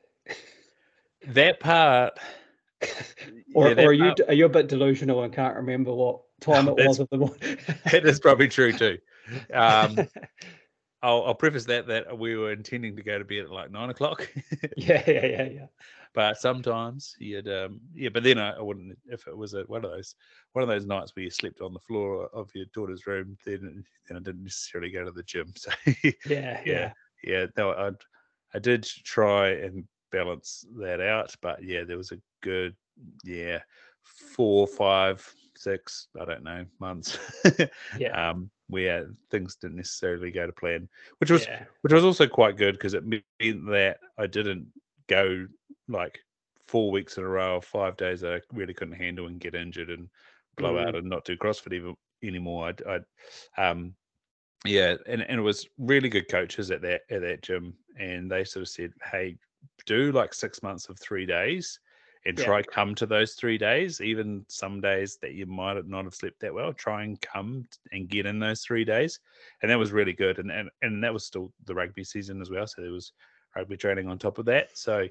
That part, or, yeah, that or are you are you a bit delusional and can't remember what time it was of the morning? that is probably true too. Um, I'll, I'll preface that that we were intending to go to bed at like nine o'clock. yeah, yeah, yeah, yeah. But sometimes you'd, um, yeah. But then I, I, wouldn't if it was a, one of those one of those nights where you slept on the floor of your daughter's room. Then, then I didn't necessarily go to the gym. So yeah, yeah, yeah. No, I I did try and balance that out, but yeah, there was a good yeah four, five, six, I don't know months. yeah. Um, where things didn't necessarily go to plan, which was yeah. which was also quite good because it meant that I didn't go like four weeks in a row, five days that I really couldn't handle and get injured and blow mm. out and not do CrossFit even anymore. I, I um, yeah, and, and it was really good coaches at that at that gym, and they sort of said, "Hey, do like six months of three days." And yeah. try come to those three days, even some days that you might not have slept that well. Try and come and get in those three days, and that was really good. And and, and that was still the rugby season as well, so there was rugby training on top of that. So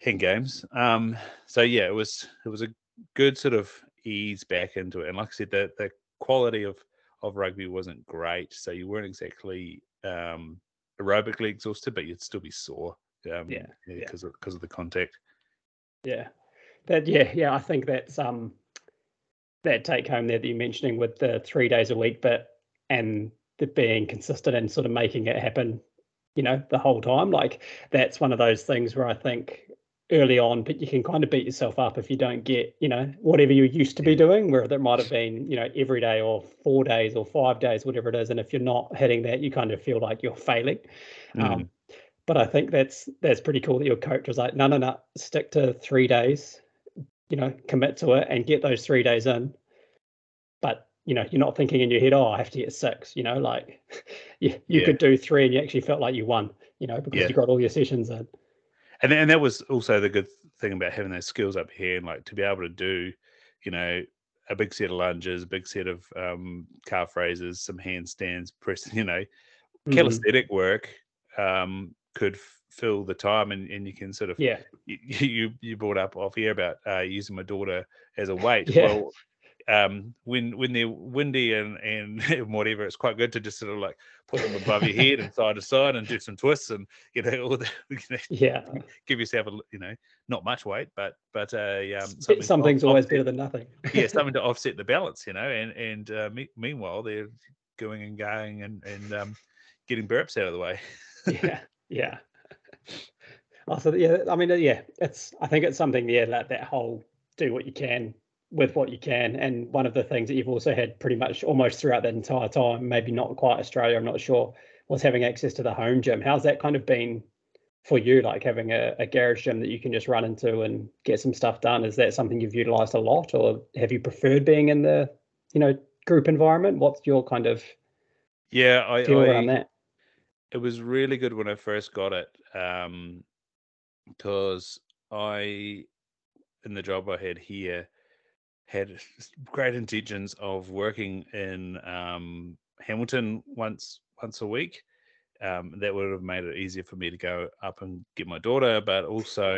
in games. Um, so yeah, it was it was a good sort of ease back into it. And like I said, the the quality of of rugby wasn't great, so you weren't exactly um, aerobically exhausted, but you'd still be sore. Um, yeah, because yeah. of because of the contact. Yeah, that yeah yeah I think that's um that take home there that you're mentioning with the three days a week, but and the being consistent and sort of making it happen you know the whole time like that's one of those things where i think early on, but you can kind of beat yourself up if you don't get, you know, whatever you used to be doing, where that might have been, you know, every day or four days or five days, whatever it is. And if you're not hitting that, you kind of feel like you're failing. Mm. Um, but I think that's that's pretty cool that your coach was like, no, no, no, stick to three days, you know, commit to it and get those three days in. You know, you're not thinking in your head, oh, I have to get six. You know, like you you yeah. could do three and you actually felt like you won. You know, because yeah. you got all your sessions in and and that was also the good thing about having those skills up here and like to be able to do, you know, a big set of lunges, a big set of um, calf raises, some handstands, press, you know, Mhm. calisthenic work um, could f- fill the time, and, and you can sort of Yeah. you you, you brought up off here about uh, using my daughter as a weight. Yeah. Well, um, when when they're windy and and whatever, it's quite good to just sort of like put them above your head and side to side and do some twists and you know all the you know, Yeah. give yourself a you know not much weight, but but a um, something Something's always offset- better than nothing. yeah something to offset the balance, you know. And and uh, me- meanwhile they're going and going and and um, getting burps out of the way. yeah, yeah. Also, yeah, I mean, uh, yeah, it's. I think it's something. Yeah, that that whole do what you can with what you can, and one of the things that you've also had pretty much almost throughout that entire time, maybe not quite Australia, I'm not sure, was having access to the home gym. How's that kind of been for you? Like having a, a garage gym that you can just run into and get some stuff done. Is that something you've utilized a lot, or have you preferred being in the, you know, group environment? What's your kind of Yeah, I, feel around I that? it was really good when I first got it um, because I, in the job I had here, had great intentions of working in um, Hamilton once once a week. Um, that would have made it easier for me to go up and get my daughter, but also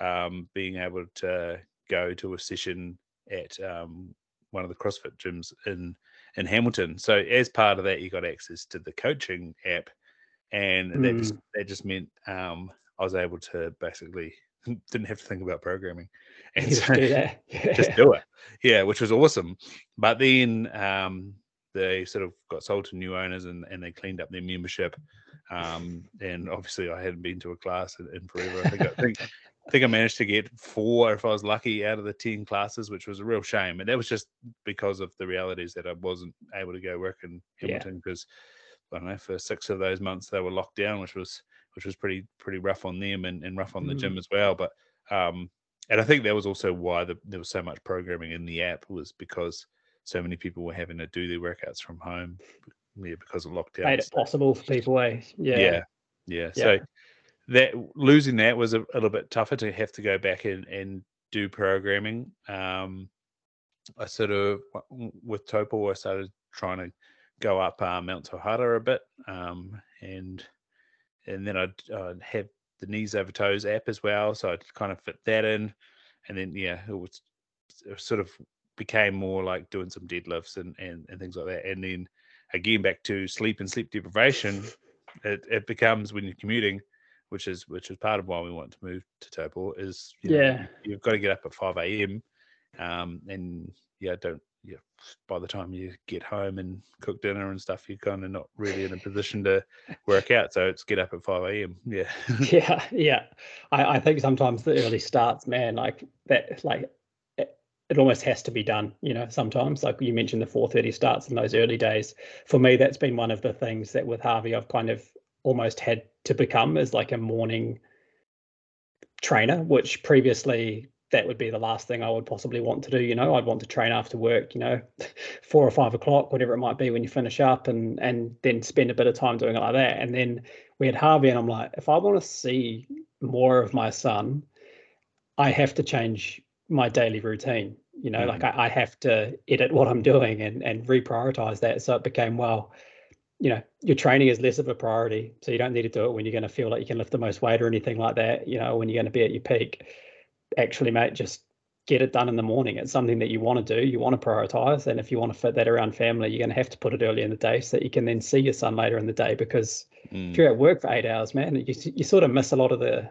um, being able to go to a session at um, one of the CrossFit gyms in in Hamilton. So as part of that, you got access to the coaching app, and that just that just meant um, I was able to basically didn't have to think about programming, and Just so do just do it. Yeah, which was awesome. But then um, they sort of got sold to new owners and, and they cleaned up their membership. Um, and obviously, I hadn't been to a class in, in forever. I think I think I think I managed to get four, if I was lucky, out of the ten classes, which was a real shame. And that was just because of the realities that I wasn't able to go work in Yeah. Hamilton because I don't know for six of those months they were locked down, which was which was pretty pretty rough on them and, and rough on the Mm. gym as well. But um, and I think that was also why the, there was so much programming in the app was because so many people were having to do their workouts from home, yeah, because of lockdown. made it possible for people. Eh? Yeah. Yeah, yeah. Yeah. So that losing that was a, a little bit tougher to have to go back and, and do programming. Um, I sort of with Taupo, I started trying to go up uh, Mount Tauhara a bit, um, and and then I'd, I'd have the knees over toes app as well, so I'd kind of fit that in, and then yeah, it was it sort of became more like doing some deadlifts and and, and things like that, and then again back to sleep and sleep deprivation. It, it becomes when you're commuting, which is which is part of why we want to move to Taupo, is you know, Yeah. you've got to get up at five a.m. Um, and yeah, don't yeah. By the time you get home and cook dinner and stuff, you're kind of not really in a position to work out. So it's get up at five a.m. Yeah, yeah, yeah. I, I think sometimes the early starts, man, like that, like it, almost has to be done. You know, sometimes like you mentioned the four thirty starts in those early days. For me, that's been one of the things that with Harvey, I've kind of almost had to become as like a morning trainer, which previously that would be the last thing I would possibly want to do. You know, I'd want to train after work, you know, four or five o'clock, whatever it might be when you finish up and and then spend a bit of time doing it like that. And then we had Harvey and I'm like, if I want to see more of my son, I have to change my daily routine. You know, like mm. I, I have to edit what I'm doing and and reprioritize that. So it became well, you know, your training is less of a priority. So you don't need to do it when you're going to feel like you can lift the most weight or anything like that, you know, when you're going to be at your peak. Actually, mate, just get it done in the morning. It's something that you want to do, you want to prioritize. And if you want to fit that around family, you're going to have to put it early in the day so that you can then see your son later in the day. Because Mm. if you're at work for eight hours, man, you, you sort of miss a lot of the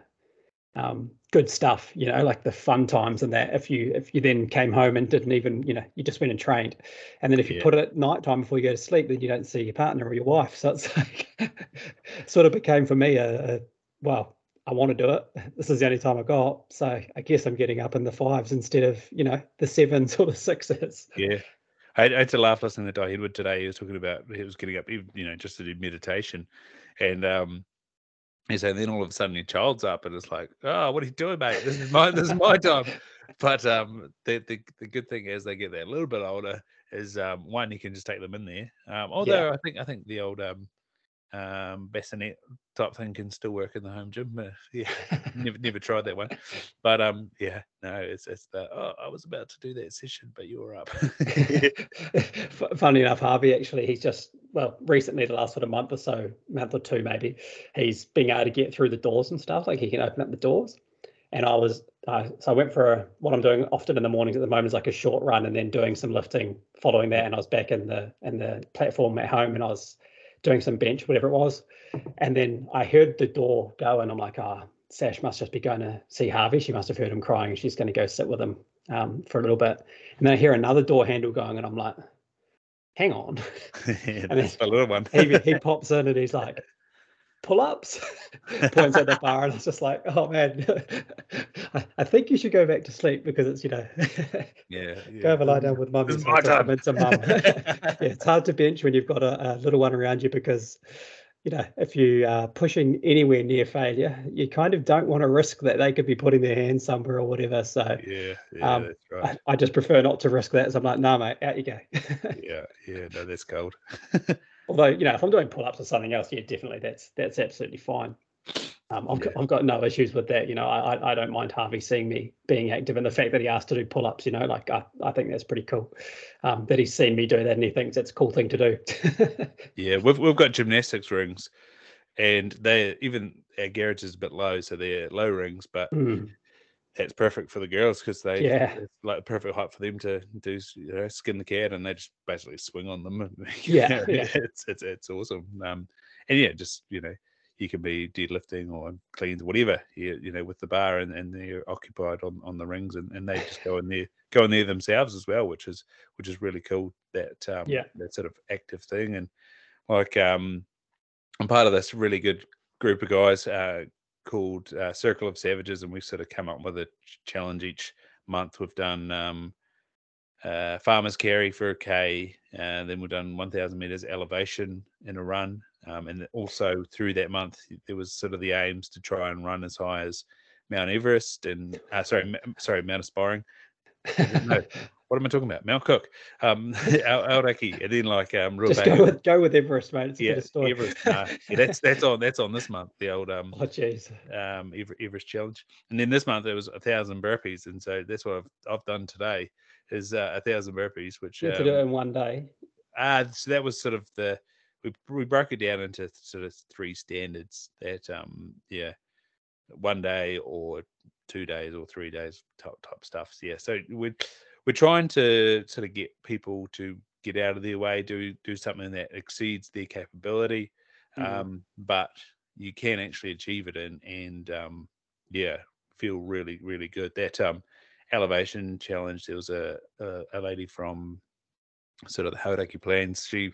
um, good stuff, you know, like the fun times and that. If you if you then came home and didn't even, you know, you just went and trained, and then if you Yeah. put it at night time before you go to sleep, then you don't see your partner or your wife. So it's like sort of became for me a, a well, I want to do it. This is the only time I got, so I guess I'm getting up in the fives instead of you know the sevens or the sixes. yeah. I, I had to laugh listening to Di Edward today. He was talking about he was getting up, you know, just to do meditation, and um, he said then all of a sudden your child's up, and it's like, oh, what are you doing, mate? This is my this is my time. But um, the, the the good thing as they get that a little bit older is um, one you can just take them in there. Um, although I think I think the old um, um, bassinet type thing can still work in the home gym. Uh, yeah, never never tried that one, but um, yeah, no, it's it's the oh, I was about to do that session, but you were up. Funny enough, Harvey actually, he's just well recently, the last sort of month or so, month or two maybe, he's being able to get through the doors and stuff. Like he can open up the doors, and I was uh, so I went for a, what I'm doing often in the mornings at the moment is like a short run and then doing some lifting following that. And I was back in the in the platform at home and I was doing some bench, whatever it was. And then I heard the door go and I'm like, ah, oh, Sash must just be going to see Harvey. She must have heard him crying she's going to go sit with him um, for a little bit. And then I hear another door handle going and I'm like, hang on. yeah, and then a little one. he, he pops in and he's like, pull-ups points at the bar and it's just like oh man I, I, think you should go back to sleep because it's you know yeah, yeah. go have a lie down with mum it's mum. yeah, it's hard to bench when you've got a, a, little one around you because you know if you are pushing anywhere near failure you kind of don't want to risk that they could be putting their hands somewhere or whatever so yeah, yeah um, that's right. I, I, just prefer not to risk that so i'm like no nah, mate out you go yeah yeah no that's cold Although you know, if I'm doing pull-ups or something else, yeah, definitely that's that's absolutely fine. Um, I've, yeah. got, I've got no issues with that. You know, I, I don't mind Harvey seeing me being active, and the fact that he asked to do pull-ups, you know, like I, I think that's pretty cool. Um, that he's seen me do that and he thinks it's a cool thing to do. yeah, we've we've got gymnastics rings, and they even our garage is a bit low, so they're low rings, but mm that's perfect for the girls because they yeah. it's like perfect height for them to do you know skin the cat and they just basically swing on them. Yeah, yeah. it's it's it's awesome. Um and yeah just you know you can be deadlifting or cleans whatever you, you know with the bar and, and they're occupied on on the rings and, and they just go in there go in there themselves as well which is which is really cool that um yeah. that sort of active thing and like um i'm part of this really good group of guys uh called uh, Circle of Savages, and we've sort of come up with a challenge each month. We've done um, uh, farmers carry for a K, and then we've done 1,000 meters elevation in a run, um, and also through that month there was sort of the aims to try and run as high as Mount Everest and uh, sorry, sorry, Mount Aspiring. what am I talking about? Mount Cook, um, Aoraki, and then like um, just go with go with Everest, mate. It's yeah, Everest. yeah, that's that's on that's on this month. The old um, oh jeez, um, Everest challenge, and then this month it was a thousand burpees, and so that's what I've I've done today is uh, a thousand burpees, which you um, to do in one day. Uh so that was sort of the we we broke it down into sort of three standards that um yeah one day or two days or three days type type stuff. So yeah, so we we're trying to sort of get people to get out of their way, do do something that exceeds their capability, mm-hmm. um, but you can actually achieve it and and um, yeah, feel really really good. That um, elevation challenge, there was a, a, a lady from sort of the Hauraki Plains. She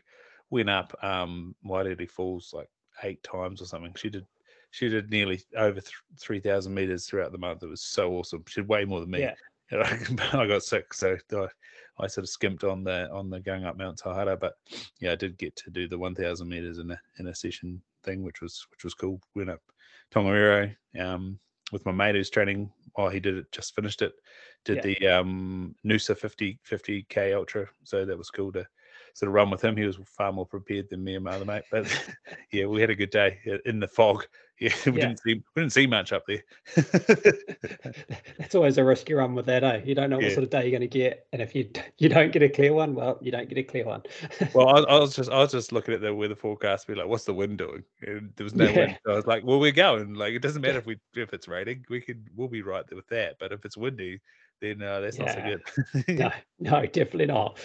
went up um, Wairere Falls like eight times or something. She did she did nearly over th- 3,000 meters throughout the month. It was so awesome. She did way more than me. Yeah. I got sick, so I, I, sort of skimped on the on the going up Mount Tauhara. But yeah, I did get to do the 1,000 meters in a in a session thing, which was which was cool. Went up Tongariro um, with my mate who's training. Oh, he did it, just finished it. Did yeah. the um, Noosa 50 50k ultra, so that was cool to sort of run with him. He was far more prepared than me and my other mate. But yeah, we had a good day in the fog. Yeah, we yeah. didn't see we didn't see much up there. That's always a risky run with that, eh? You don't know yeah. what sort of day you're going to get, and if you you don't get a clear one, well, you don't get a clear one. well, I, I, was just I was just looking at the weather forecast, be like, what's the wind doing? And there was no yeah. wind. So I was like, well, we're going. Like it doesn't matter if we if it's raining, we can we'll be right there with that. But if it's windy, then uh, that's not so good. no, no, definitely not.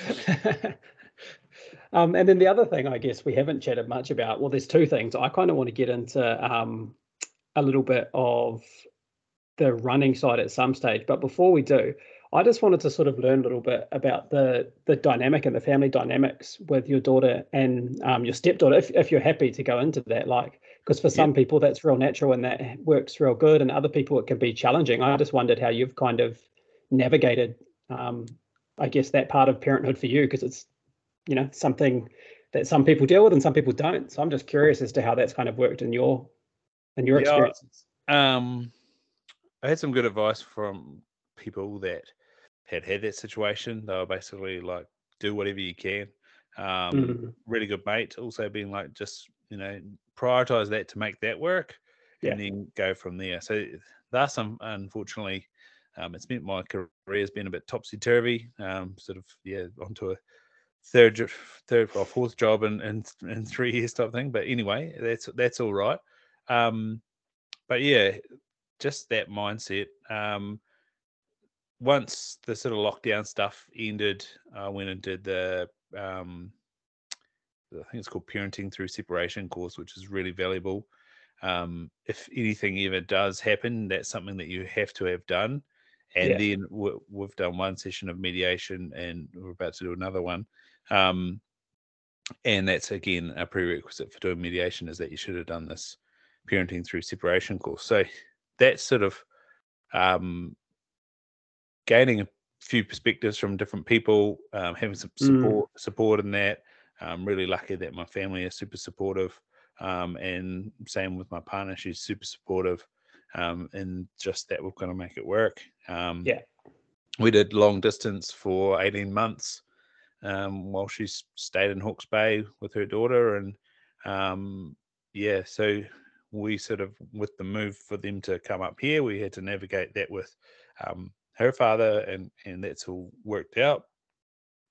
Um, and then the other thing I guess we haven't chatted much about, well, there's two things. I kind of want to get into um, a little bit of the running side at some stage. But before we do, I just wanted to sort of learn a little bit about the the dynamic and the family dynamics with your daughter and um, your stepdaughter, if, if you're happy to go into that. Like, because for some yeah. people that's real natural and that works real good, and other people it can be challenging. I just wondered how you've kind of navigated, um, I guess, that part of parenthood for you, because it's you know something that some people deal with and some people don't. So I'm just curious as to how that's kind of worked in your in your yeah, experiences. Um, I had some good advice from people that had had that situation. They were basically like, do whatever you can. Um, mm-hmm. Really good mate. Also being like, just you know, prioritize that to make that work, Yeah. and then go from there. So that's um, unfortunately, um, it's meant my career has been a bit topsy turvy. Um, sort of yeah, onto a third, third or fourth job in, in in three years type thing. But anyway, that's that's all right. Um, but yeah, just that mindset. Um, once the sort of lockdown stuff ended, I went and did the um, I think it's called Parenting Through Separation course, which is really valuable. Um, if anything ever does happen, that's something that you have to have done. And Yeah. then we've done one session of mediation, and we're about to do another one. Um, and that's again a prerequisite for doing mediation is that you should have done this parenting through separation course. So that's sort of um, gaining a few perspectives from different people, um, having some Mm. support support in that. I'm really lucky that my family is super supportive, um, and same with my partner. She's super supportive, um, and just that we're going to make it work. Um, Yeah. we did long distance for 18 months um, while she s- stayed in Hawke's Bay with her daughter, and um, yeah, so we sort of with the move for them to come up here, we had to navigate that with um, her father, and and that's all worked out.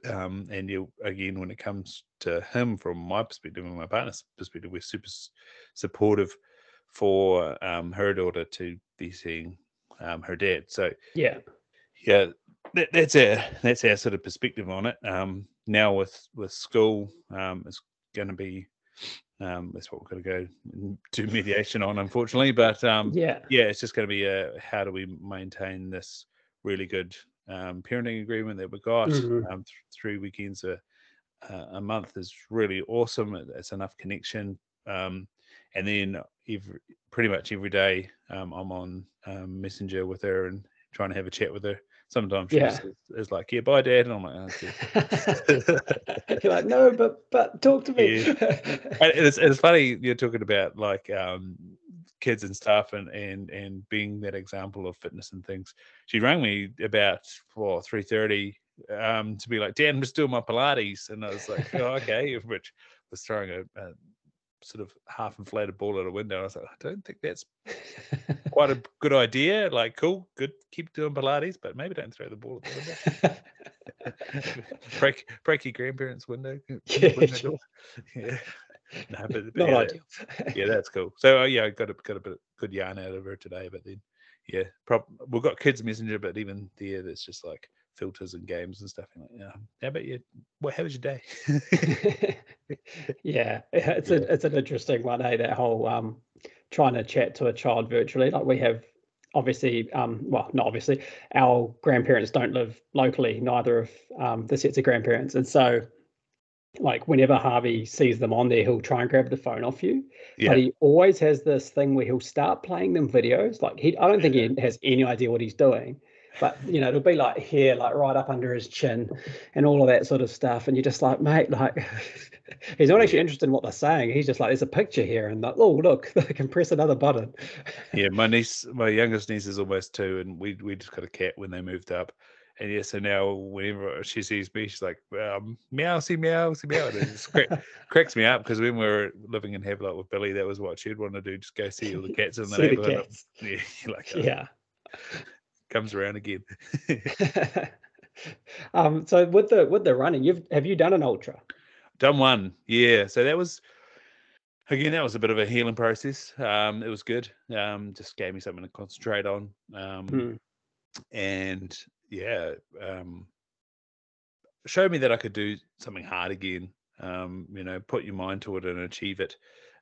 Um, and you again, when it comes to him, from my perspective and my partner's perspective, we're super supportive for um, her daughter to be seeing um, her dad. So Yeah. yeah, that, that's our that's our sort of perspective on it. Um, now with with school, um, it's going to be um, that's what we're going to go do mediation on, unfortunately. But um, Yeah. yeah, it's just going to be a how do we maintain this really good um, parenting agreement that we got? Mhm. Um, th- three weekends a a a month is really awesome. It's enough connection, um, and then every, pretty much every day um, I'm on um, Messenger with her and trying to have a chat with her. Sometimes she Yeah. just is, is like, "Yeah, bye, dad," and I'm like, "Oh. You're like, no, but but talk to me. And it's it's funny you're talking about like um kids and stuff and and and being that example of fitness and things. She rang me about for three thirty um to be like, Dad, I'm just doing my Pilates, and I was like, oh, okay, which was throwing a, a sort of half inflated ball at a window. I was like, I don't think that's quite a good idea. Like, cool, good, keep doing Pilates, but maybe don't throw the ball at the window. break break your grandparents' window. Yeah, window sure. yeah. No, but, but Not yeah, ideal. yeah, that's cool. So uh, yeah, I got a got a bit of good yarn out of her today. But then, yeah, prob- we've got kids messenger, but even there, there's just like filters and games and stuff. And like, yeah, how about you? What? How was your day? yeah, it's Yeah. a it's an interesting one, hey, that whole um trying to chat to a child virtually. Like we have obviously um well not obviously our grandparents don't live locally, neither of um the sets of grandparents. And so like whenever Harvey sees them on there, he'll try and grab the phone off you. yeah, But he always has this thing where he'll start playing them videos. Like he I don't think he has any idea what he's doing. But you know, it'll be like here, like right up under his chin and all of that sort of stuff. And you're just like, mate, like he's not actually interested in what they're saying. He's just like, there's a picture here, and like, oh look, I can press another button. yeah. My niece, my youngest niece is almost two, and we we just got a cat when they moved up. And yeah, so now whenever she sees me, she's like, um, meow, see meow, see meow. And it cracks me up because when we were living in Havelock with Billy, that was what she'd want to do, just go see all the cats in the the neighborhood. cats. Yeah, like, oh, Yeah. Comes around again. um, so with the with the running, you've have you done an ultra? Done one, yeah. So that was again, that was a bit of a healing process. Um, it was good. Um, just gave me something to concentrate on. Um, Hmm. and yeah, um, showed me that I could do something hard again. Um, you know, put your mind to it and achieve it.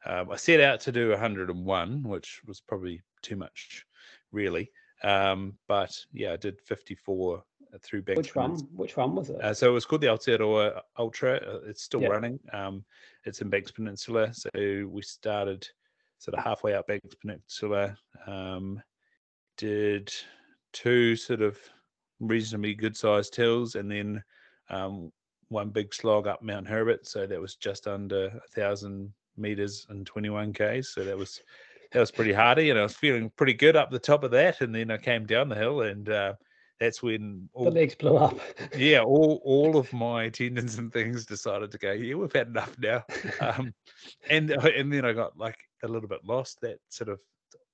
Um, I set out to do 101, which was probably too much, really. Um, but yeah, I did 54 through Banks Which one? Which one was it? uh, so it was called the Aotearoa Ultra. Uh, it's still Yeah. running. Um, it's in Banks Peninsula. So we started sort of halfway up Banks Peninsula. Um, did two sort of reasonably good sized hills and then um, one big slog up Mount Herbert. So that was just under a thousand meters and 21 k's. So that was that was pretty hardy, and I was feeling pretty good up the top of that. And then I came down the hill, and uh, that's when all, the legs blew up. yeah, all all of my tendons and things decided to go. Yeah, we've had enough now. Um, and and then I got like a little bit lost. That sort of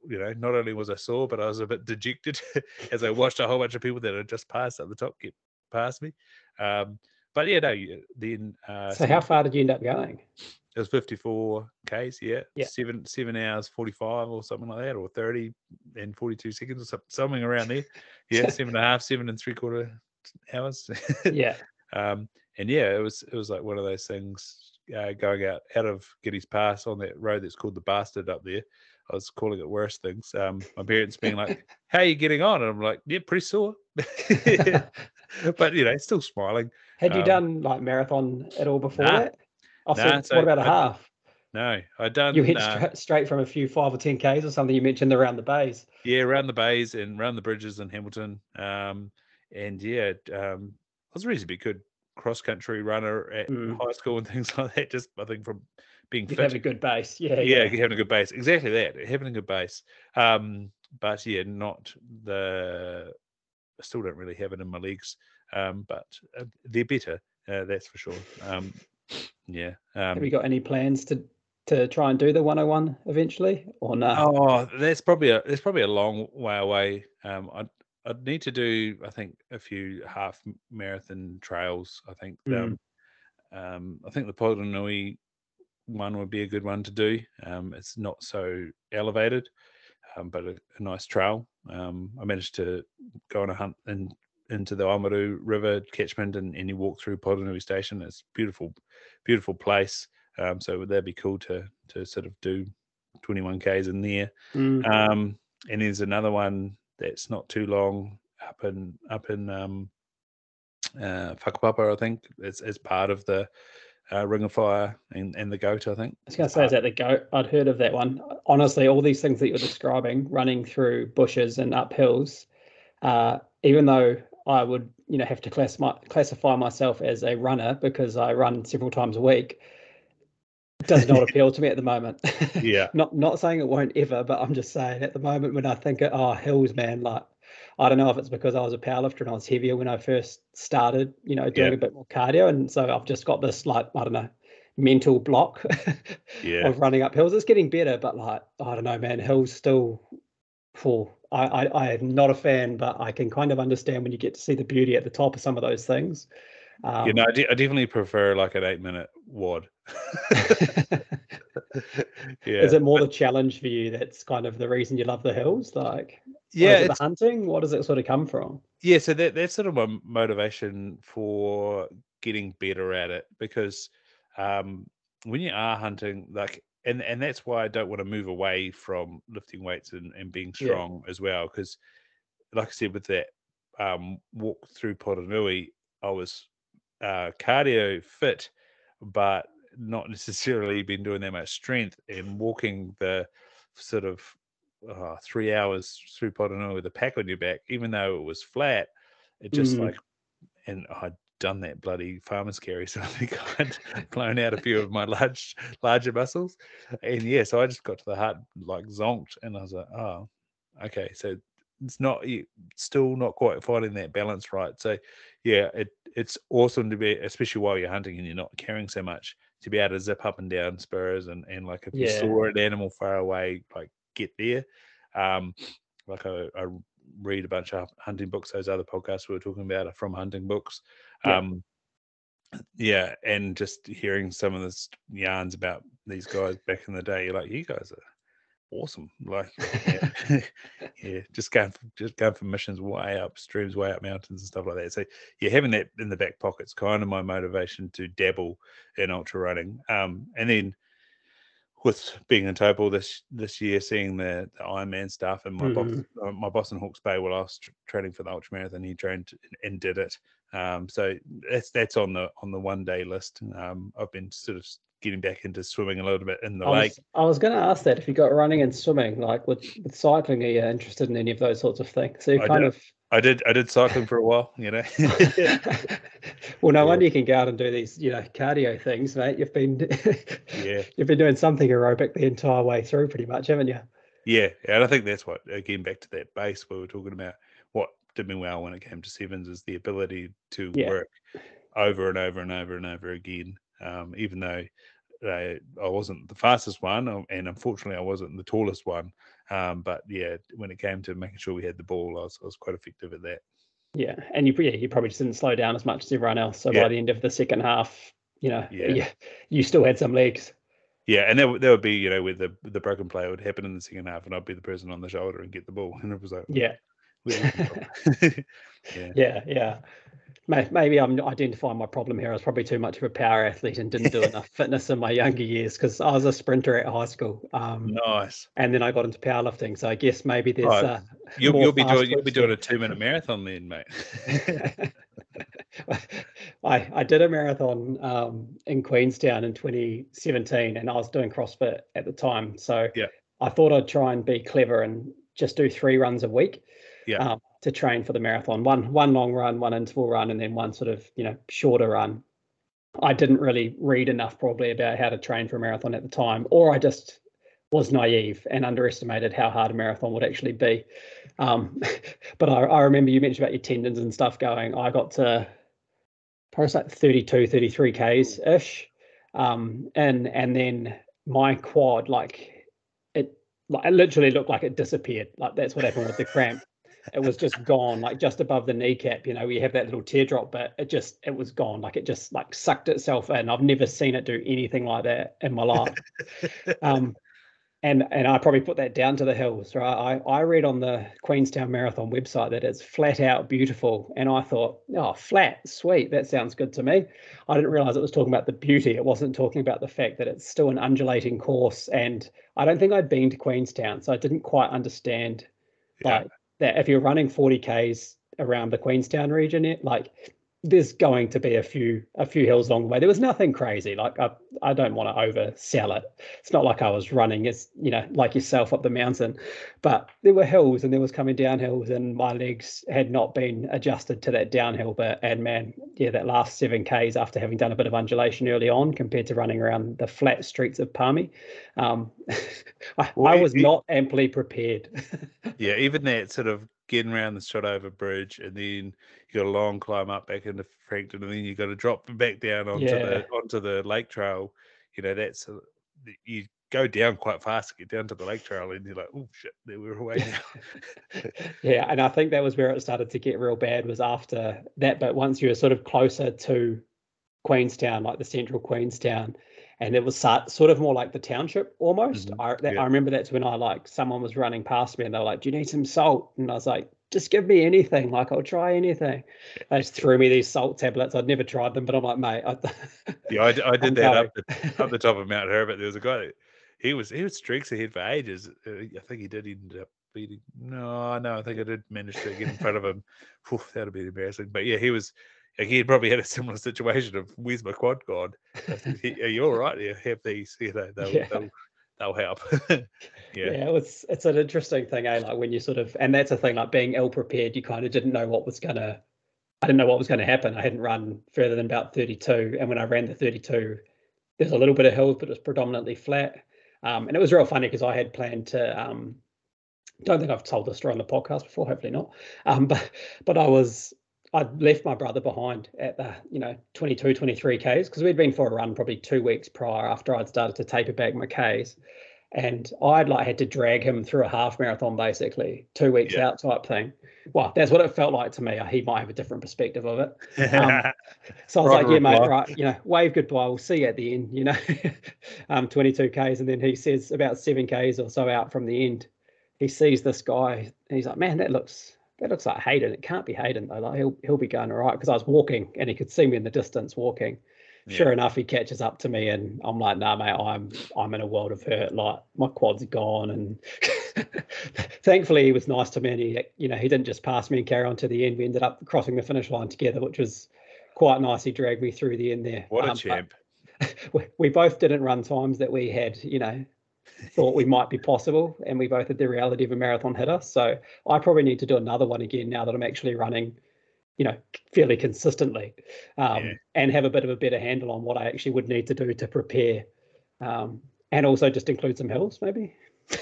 you know, not only was I sore, but I was a bit dejected as I watched a whole bunch of people that had just passed at the top get past me. Um, but yeah, no, then. Uh, so, how far did you end up going? It was 54 Ks, yeah. yeah. Seven seven hours 45 or something like that, or 30 and 42 seconds or something, something around there. Yeah, seven and a half, seven and three quarter hours. yeah. Um, and yeah, it was it was like one of those things uh, going out out of Gebbies Pass on that road that's called the Bastard up there. I was calling it worse things. Um, my parents being like, "How are you getting on?" And I'm like, "Yeah, pretty sore," but you know, still smiling. Had you um, done like marathon at all before nah, that? Oh, nah, so what about a I, half? No, I don't. You hit uh, straight, straight from a few five or ten k's or something. You mentioned around the bays. Yeah, around the bays and around the bridges in Hamilton. Um, and yeah, um, I was a reasonably good cross country runner at mm. high school and things like that. Just I think from being fit. Having a good base. Yeah, yeah. Yeah, having a good base. Exactly that. Having a good base. Um, but yeah, not the I still don't really have it in my legs. Um, but uh, they're better, uh, that's for sure. Um, yeah. Um, have you got any plans to to try and do the 101 eventually or no? Oh, that's probably a that's probably a long way away. Um, I'd I'd need to do I think a few half marathon trails. I think mm. um, um, I think the Poronui one would be a good one to do. Um, it's not so elevated, um, but a, a, nice trail. Um, I managed to go on a hunt in, into the Oamaru River catchment and, and you walk through Poronui Station. It's beautiful, beautiful place. Um, so would that be cool to to sort of do 21 k's in there? Mm. Um, and there's another one that's not too long up in up in um, uh, Whakapapa, I think. It's, it's part of the uh, Ring of Fire and, and the Goat, I think. I was going to say, is that the Goat? I'd heard of that one. Honestly, all these things that you're describing, running through bushes and up hills, uh, even though I would, you know, have to class my, classify myself as a runner because I run several times a week, does not appeal to me at the moment. Yeah. not not saying it won't ever, but I'm just saying at the moment when I think, of, oh, hills, man, like I don't know if it's because I was a powerlifter and I was heavier when I first started, you know, doing yeah. a bit more cardio. And so I've just got this like, I don't know, mental block yeah. of running up hills. It's getting better, but like, I don't know, man, hills still full. I, I, am not a fan, but I can kind of understand when you get to see the beauty at the top of some of those things. Um, you know, I, de- I definitely prefer like an eight minute WOD. yeah. Is it more the challenge for you that's kind of the reason you love the hills? Like, yeah, the hunting. What does it sort of come from? Yeah, so that that's sort of my motivation for getting better at it because um, when you are hunting, like, and and that's why I don't want to move away from lifting weights and, and being strong yeah. as well. Because, like I said, with that um, walk through Poronui, I was uh, cardio fit, but not necessarily been doing that much strength and walking the sort of uh, three hours through Poronui with a pack on your back, even though it was flat, it just mm. like, and I'd done that bloody farmer's carry, so I think I'd blown out a few of my large, larger muscles, and yeah, so I just got to the heart like zonked, and I was like, oh, okay, so it's not still not quite finding that balance right. So yeah, it it's awesome to be, especially while you're hunting and you're not carrying so much, to be able to zip up and down spurs and and like if yeah. you saw an animal far away, like get there. Um, like I, I, read a bunch of hunting books. Those other podcasts we were talking about are from hunting books. Yeah. Um, yeah, and just hearing some of the yarns about these guys back in the day, you're like, you guys are awesome. Like, yeah, yeah just going for, just going for missions way up streams, way up mountains and stuff like that. So yeah, having that in the back pocket's kind of my motivation to dabble in ultra running. Um, and then with being in Taupo this this year, seeing the, the Ironman stuff, and my mm-hmm. boss, uh, my boss in Hawke's Bay, while I was training for the ultra marathon, he trained and did it. Um, so that's that's on the on the one day list. Um, I've been sort of getting back into swimming a little bit in the I lake. Was, I was going to ask that if you got running and swimming, like with, with cycling, are you interested in any of those sorts of things? So you kind of I did I did cycling for a while, you know. well, no yeah. wonder you can go out and do these, you know, cardio things, mate. You've been yeah, you've been doing something aerobic the entire way through, pretty much, haven't you? Yeah, and I think that's what again back to that base we were talking about. What did me well when it came to sevens is the ability to Yeah. work over and over and over and over again. Um, even though uh, I wasn't the fastest one, um, and unfortunately I wasn't the tallest one. Um, but yeah, when it came to making sure we had the ball, I was, I was quite effective at that. Yeah, and you yeah, you probably just didn't slow down as much as everyone else. So Yeah. by the end of the second half, you know, Yeah. yeah, you still had some legs. Yeah, and there, would- there would be, you know, where the the broken play would happen in the second half, and I'd be the person on the shoulder and get the ball, and it was like, Yeah, where's my ball? yeah, yeah, yeah. May- Maybe I'm identifying my problem here. I was probably too much of a power athlete and didn't do enough fitness in my younger years because I was a sprinter at high school. Um, nice. and then I got into powerlifting. So I guess maybe there's Right. uh, You'll, you'll be doing you'll be doing a two minute marathon then, mate. I, I did a marathon um, in Queenstown in 2017 and I was doing CrossFit at the time. So Yeah. I thought I'd try and be clever and just do three runs a week Yeah. um, to train for the marathon. One one long run, one interval run, and then one sort of, you know, shorter run. I didn't really read enough probably about how to train for a marathon at the time, or I just was naive and underestimated how hard a marathon would actually be. Um, but I, I remember you mentioned about your tendons and stuff going. I got to probably like 32, 33 Ks ish. Um, and and then my quad, like it like it literally looked like it disappeared. Like that's what happened with the cramp. It was just gone, like just above the kneecap. You know, we have that little teardrop, but it just it was gone. Like it just like sucked itself in. I've never seen it do anything like that in my life. um, and and I probably put that down to the hills, right? I, I read on the Queenstown Marathon website that it's flat out beautiful, and I thought, oh, flat, sweet, that sounds good to me. I didn't realize it was talking about the beauty. It wasn't talking about the fact that it's still an undulating course, and I don't think I'd been to Queenstown, so I didn't quite understand Yeah. like that. If you're running 40 k's around the Queenstown region, it like there's going to be a few a few hills along the way. There was nothing crazy. Like I I don't want to oversell it. It's not like I was running as you know like yourself up the mountain, but there were hills and there was coming down hills, and my legs had not been adjusted to that downhill bit. And man, yeah, that last seven k's after having done a bit of undulation early on compared to running around the flat streets of Palmy, um, I, Well, I was you- not amply prepared. yeah, even that sort of getting around the Shotover Bridge, and then you got a long climb up back into Frankton, and then you got to drop back down onto Yeah. the onto the lake trail. You know, that's a, you go down quite fast to get down to the lake trail, and you're like, oh shit, there we're away now. yeah, and I think that was where it started to get real bad was after that. But once you were sort of closer to Queenstown, like the central Queenstown, and it was sort of more like the township almost. Mhm, I, that, yeah. I remember that's when I like someone was running past me and they were like, "Do you need some salt?" And I was like, "Just give me anything. Like I'll try anything." They just threw me these salt tablets. I'd never tried them, but I'm like, mate, I, yeah, I, I did that up the, up the top of Mount Herbert. There was a guy. That, he was he was streaks ahead for ages. Uh, I think he did end up beating. No, no, I think I did manage to get in front of him. Whew, that'd be embarrassing. But yeah, he was. Had probably had a similar situation of where's my quad gone? "Are you all right? Yeah, have these. You know, they'll Yeah. they'll, they'll help. yeah. yeah, it's it's an interesting thing, eh? Like when you sort of, and that's a thing, like being ill prepared, you kind of didn't know what was gonna, I didn't know what was gonna happen. I hadn't run further than about 32, and when I ran the 32, there's a little bit of hills, but it's predominantly flat. Um, and it was real funny because I had planned to. Um, don't think I've told this story on the podcast before. Hopefully not. Um, but but I was I'd left my brother behind at the you know 22 23 k's because we'd been for a run probably two weeks prior after I'd started to taper back my k's and I'd like had to drag him through a half marathon basically two weeks Yeah. out type thing. Well, that's what it felt like to me. He might have a different perspective of it. Um, So I was Right like, yeah, mate, right, you know, wave goodbye. We'll see you at the end, you know, um, 22 Ks. And then he says about seven Ks or so out from the end, he sees this guy and he's like, man, that looks, that looks like Hayden. It can't be Hayden though. Like he'll, he'll be going all right. Cause I was walking and he could see me in the distance walking. Sure enough, he catches up to me and I'm like, nah, mate, I'm, I'm in a world of hurt. Like my quad's gone. And thankfully he was nice to me and he, you know, he didn't just pass me and carry on to the end. We ended up crossing the finish line together, which was quite nice. He dragged me through the end there. What a Um, but champ. we, we both didn't run times that we had, you know, thought we might be possible, and we both had the reality of a marathon hit us. So I probably need to do another one again now that I'm actually running, you know, fairly consistently, um, Yeah. and have a bit of a better handle on what I actually would need to do to prepare, um, and also just include some hills maybe.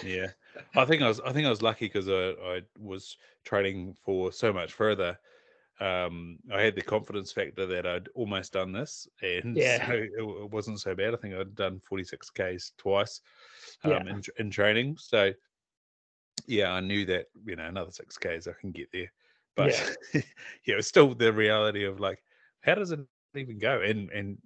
Yeah. I think I was I think I was lucky because I, I was training for so much further. Um, I had the confidence factor that I'd almost done this, and Yeah. so it, it wasn't so bad. I think I'd done forty six k's twice um, Yeah. in in training. So yeah, I knew that you know another six k's I can get there, but yeah, it's still the reality of like how does it even go? And and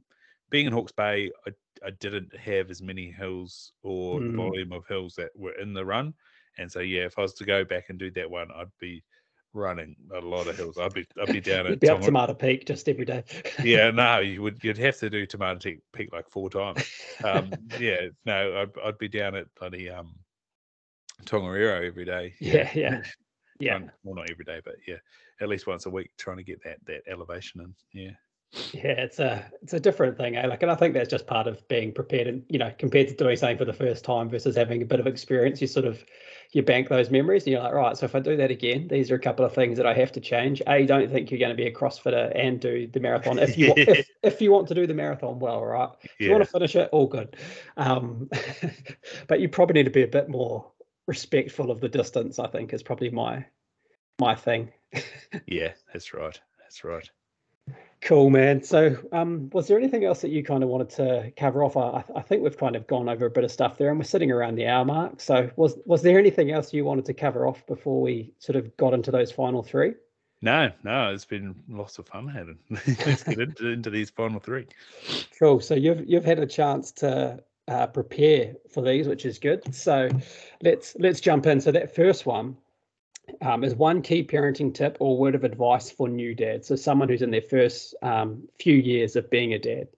being in Hawke's Bay, I I didn't have as many hills or Mm. volume of hills that were in the run. And so yeah, if I was to go back and do that one, I'd be running a lot of hills. I'd be I'd be down at be up Tonga- Te Mata Peak just every day. Yeah, no, you would you'd have to do Te Mata Peak, Peak like four times. Um, yeah, no, I'd I'd be down at bloody um Tongariro every day. yeah, yeah, yeah. Trying- well, not every day, but yeah, at least once a week, trying to get that that elevation in. Yeah. Yeah, it's a it's a different thing, eh? Like, and I think that's just part of being prepared, and you know, compared to doing something for the first time versus having a bit of experience, you sort of you bank those memories, and you're like, right, so if I do that again, these are a couple of things that I have to change. A, don't think you're going to be a CrossFitter and do the marathon if you wa- if, if you want to do the marathon well, right? If you want to finish it, all good. Um, but you probably need to be a bit more respectful of the distance. I think is probably my my thing. Yeah, that's right. That's right. Cool, man. So, um, was there anything else that you kind of wanted to cover off? I, I think we've kind of gone over a bit of stuff there, and we're sitting around the hour mark. So, was was there anything else you wanted to cover off before we sort of got into those final three? No, no, it's been lots of fun, Hayden. Let's get into, into these final three. Cool. So you've you've had a chance to uh, prepare for these, which is good. So, let's let's jump in. So that first one um, is one key parenting tip or word of advice for new dads. So someone who's in their first um, few years of being a dad.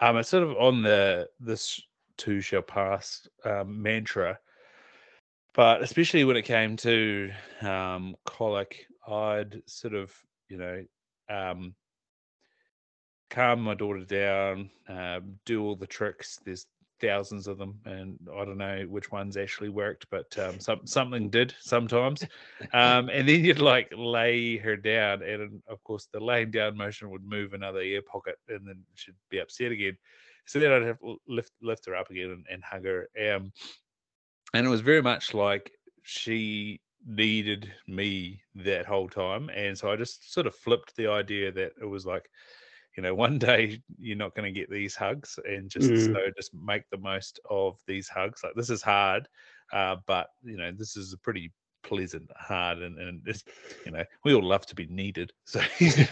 Um, it's sort of on the this too shall pass um, mantra, but especially when it came to um, colic, I'd sort of you know um, calm my daughter down, um, do all the tricks. There's thousands of them, and I don't know which ones actually worked, but um, some something did sometimes. Um, and then you'd like lay her down, and of course the laying down motion would move another ear pocket, and then she'd be upset again. So then I'd have to lift lift her up again and, and hug her. Um, and it was very much like she needed me that whole time, and so I just sort of flipped the idea that it was like you know, one day you're not going to get these hugs, and just Mm. so just make the most of these hugs. Like this is hard, uh, but you know, this is a pretty pleasant hard, and and it's you know, we all love to be needed, so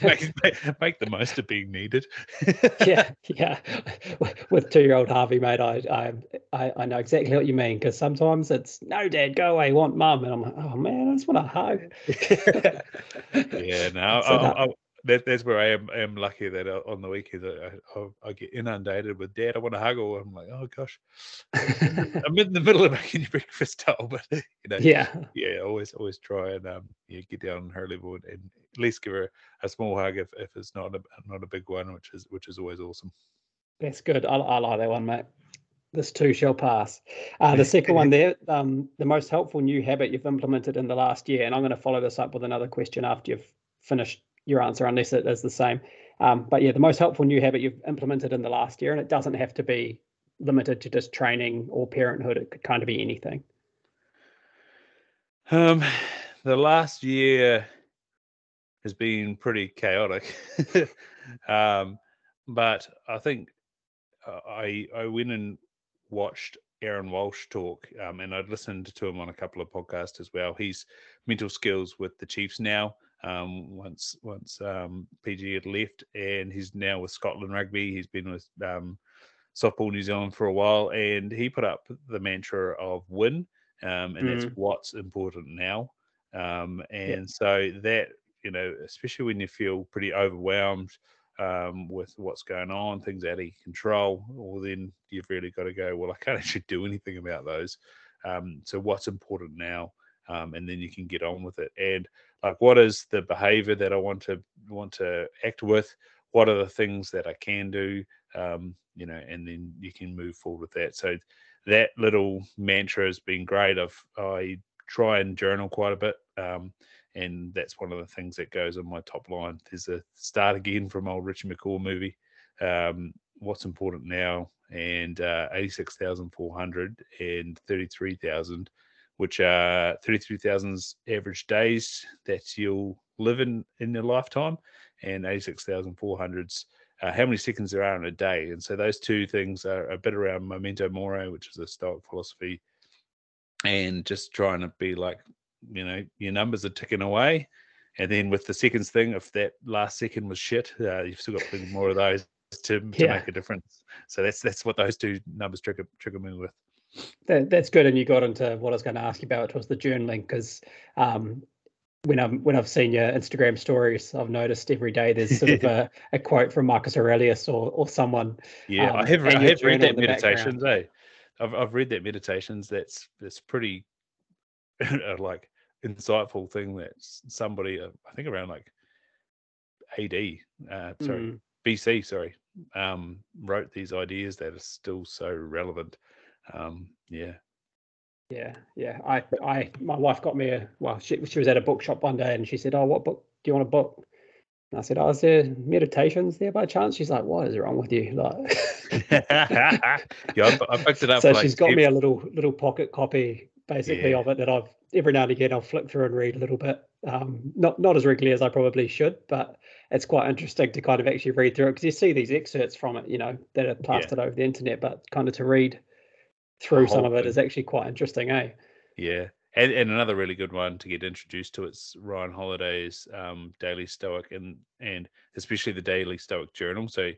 make, make, make the most of being needed. yeah, yeah. With two-year-old Harvey, mate, I, I, I, know exactly what you mean because sometimes it's no, Dad, go away, want mum, and I'm like, oh man, I just want a hug. yeah, no, So I, that- that's where I am. I am lucky that uh, on the weekends I, I, I get inundated with dad. I want to hug, or I'm like, oh gosh, I'm in the middle of making your breakfast towel, but you know, yeah, yeah, always always try and um, yeah, get down on her level and, and at least give her a small hug if, if it's not a not a big one, which is which is always awesome. that's good. I, I like that one, mate. This too shall pass. Uh, the second one there, um, the most helpful new habit you've implemented in the last year, and I'm going to follow this up with another question after you've finished your answer, unless it is the same. Um, but yeah, the most helpful new habit you've implemented in the last year, and it doesn't have to be limited to just training or parenthood. It could kind of be anything. Um, the last year has been pretty chaotic, um, but I think uh, I I went and watched Aaron Walsh talk, um, and I'd listened to him on a couple of podcasts as well. He's mental skills with the Chiefs now. Um, once once um, PG had left, and he's now with Scotland Rugby. He's been with um, Softball New Zealand for a while, and he put up the mantra of win, um, and that's Mm. what's important now. Um, and so that you know, especially when you feel pretty overwhelmed um, with what's going on, things out of your control, well, then you've really got to go. Well, I can't actually do anything about those. Um, so what's important now? Um, and then you can get on with it. And like, what is the behavior that I want to want to act with? What are the things that I can do? Um, you know, and then you can move forward with that. So that little mantra has been great. I've I try and journal quite a bit. Um, and that's one of the things that goes on my top line. There's a start again from old Richie McCaw movie. Um, what's important now? And uh, 86,400 and 33,000 which are 33,000 average days that you'll live in in your lifetime, and 86,400s uh, how many seconds there are in a day. And so those two things are a bit around memento mori, which is a Stoic philosophy, and just trying to be like, you know, your numbers are ticking away. And then with the seconds thing, if that last second was shit, uh, you've still got plenty more of those to, to yeah. make a difference. So that's that's what those two numbers trigger trigger me with. That, that's good. And you got into what I was going to ask you about, which was the journaling, because um, when I'm when I've seen your Instagram stories, I've noticed every day there's sort of a, a quote from Marcus Aurelius or or someone. Yeah, um, I have I have read that meditations. Eh? I've I've read that meditations. That's that's pretty like insightful thing that somebody uh, I think around like AD, uh, sorry mm. BC, sorry, um, wrote these ideas that are still so relevant. Um, yeah, yeah, yeah. I, I, my wife got me a. Well, she she was at a bookshop one day and she said, "Oh, what book do you want a book?" And I said, "Oh, is there meditations there by chance?" She's like, "What is wrong with you?" Like, yeah, I, I picked it up. So she's got me a little little pocket copy, basically yeah. of it that I've every now and again I'll flick through and read a little bit. Um, not not as regularly as I probably should, but it's quite interesting to kind of actually read through it because you see these excerpts from it, you know, that are plastered yeah. over the internet, but kind of to read through some of it is actually quite interesting, eh? Yeah. And, and another really good one to get introduced to it's Ryan Holiday's um, Daily Stoic and and especially the Daily Stoic Journal. So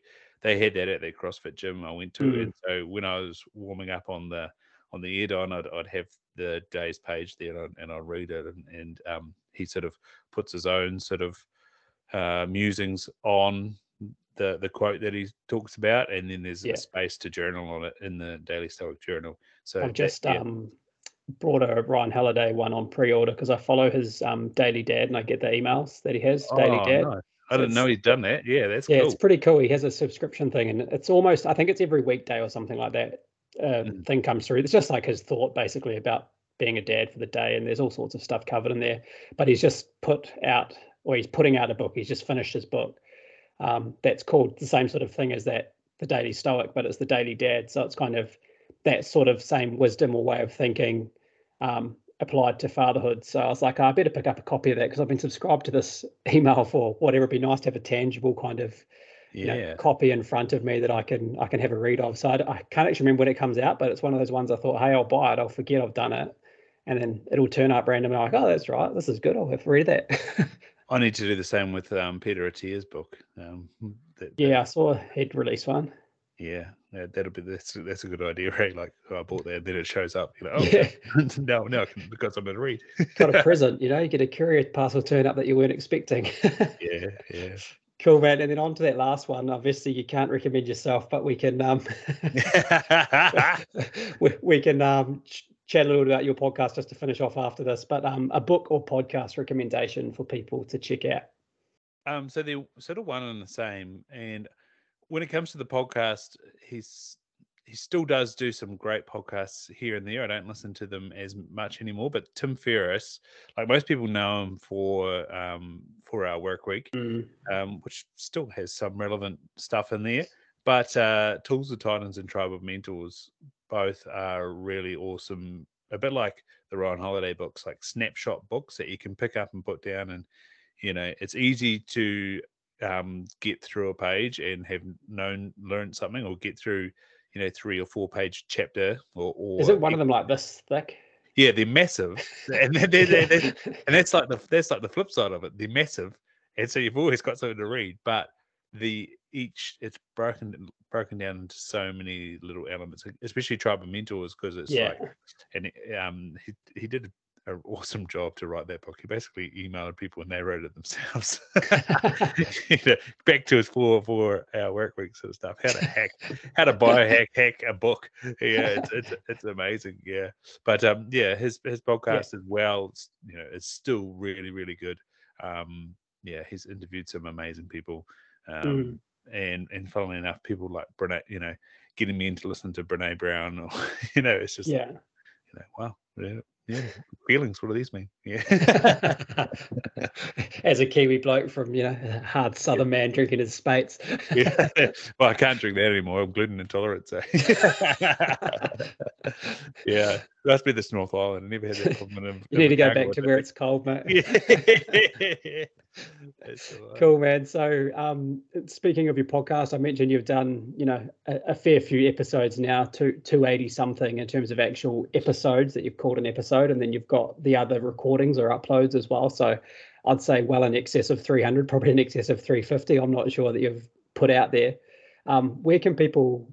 they had that at their CrossFit gym I went to, mm. and so when I was warming up on the on the Airdyne, I'd, I'd have the day's page there and, and I'd read it, and, and um, he sort of puts his own sort of uh, musings on the the quote that he talks about, and then there's yeah. a space to journal on it in the Daily Stoic Journal. So I've just that, yeah. um, brought a Ryan Holiday one on pre-order because I follow his um, Daily Dad and I get the emails that he has oh, Daily Dad. Nice. I didn't know he'd done that. Yeah, that's yeah, cool. it's pretty cool. He has a subscription thing, and it's almost I think it's every weekday or something like that. Uh, mm. Thing comes through. It's just like his thought basically about being a dad for the day, and there's all sorts of stuff covered in there. But he's just put out, or he's putting out a book. He's just finished his book, um, that's called the same sort of thing as that the daily stoic but it's the daily dad so it's kind of that sort of same wisdom or way of thinking um, applied to fatherhood so i was like oh, i better pick up a copy of that because i've been subscribed to this email for whatever it'd be nice to have a tangible kind of yeah. You know, copy in front of me that I can I can have a read of. So I, I, can't actually remember when it comes out, but it's one of those ones I thought, hey, I'll buy it. I'll forget I've done it, and then it'll turn up randomly. I'm like, oh, that's right. This is good. I'll have to read that. I need to do the same with um, Peter Attia's book. Um, that, yeah, that, I saw he'd release one. Yeah, yeah, that'll be that's that's a good idea, right? Like oh, I bought that, then it shows up. You know, oh yeah. no, no, because I'm going to read. Got a present, you know, you get a courier parcel turn up that you weren't expecting. yeah, yeah. Cool, man. And then on to that last one. Obviously, you can't recommend yourself, but we can um, we, we can um, chat a little bit about your podcast just to finish off after this, but um, a book or podcast recommendation for people to check out. Um, so they're sort of one and the same. And when it comes to the podcast, he's he still does do some great podcasts here and there. I don't listen to them as much anymore, but Tim Ferriss, like most people know him for um, four hour work week, mm. um, which still has some relevant stuff in there. But uh, Tools of Titans and Tribe of Mentors both are really awesome. A bit like the Ryan Holiday books, like snapshot books that you can pick up and put down, and you know it's easy to um, get through a page and have known learned something, or get through you know three or four page chapter. Or, or is it one of them like this thick? Yeah, they're massive, and they're, they're, they're, and that's like the that's like the flip side of it. They're massive, and so you've always got something to read. But the each it's broken broken down into so many little elements, especially Tribe of Mentors, because it's yeah. like, and um, he he did an awesome job to write that book. He basically emailed people and they wrote it themselves. you know, back to his four four hour work week sort of stuff. How to hack, how to biohack hack a book. Yeah, it's it's, it's amazing. Yeah, but um, yeah, his his podcast yeah. as well. You know, it's still really really good. Um, yeah, he's interviewed some amazing people. Um, mm and and funnily enough, people like Brene, you know, getting me into listening to Brene Brown, or you know, it's just yeah, you know, wow, yeah, yeah, feelings. What do these mean? Yeah. As a Kiwi bloke from you know hard Southern yeah. man drinking his Speight's. yeah. Well, I can't drink that anymore. I'm gluten intolerant. So. yeah, must be this North Island. I never had that problem. In, you need to go back to where it's cold, mate. Yeah. cool, man. So, um, speaking of your podcast, I mentioned you've done, you know, a, a fair few episodes now, two two eighty something in terms of actual episodes that you've called an episode, and then you've got the other recordings or uploads as well. So, I'd say well in excess of three hundred, probably in excess of three fifty. I'm not sure that you've put out there. Um, where can people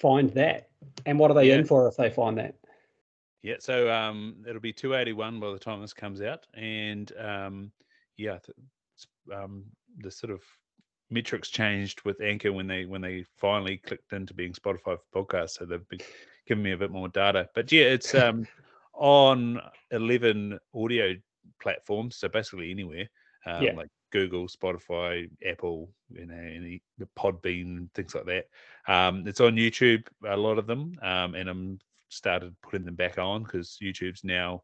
find that, and what are they Yeah. in for if they find that? Yeah, so um, it'll be 281 by the time this comes out, and um, yeah, um, the sort of metrics changed with Anchor when they when they finally clicked into being Spotify for podcasts, so they've been giving me a bit more data. But yeah, it's um, on 11 audio platforms, so basically anywhere, um, Yeah. like Google, Spotify, Apple, you know, any the Podbean, things like that. Um, it's on YouTube, a lot of them, um, and I'm started putting them back on because YouTube's now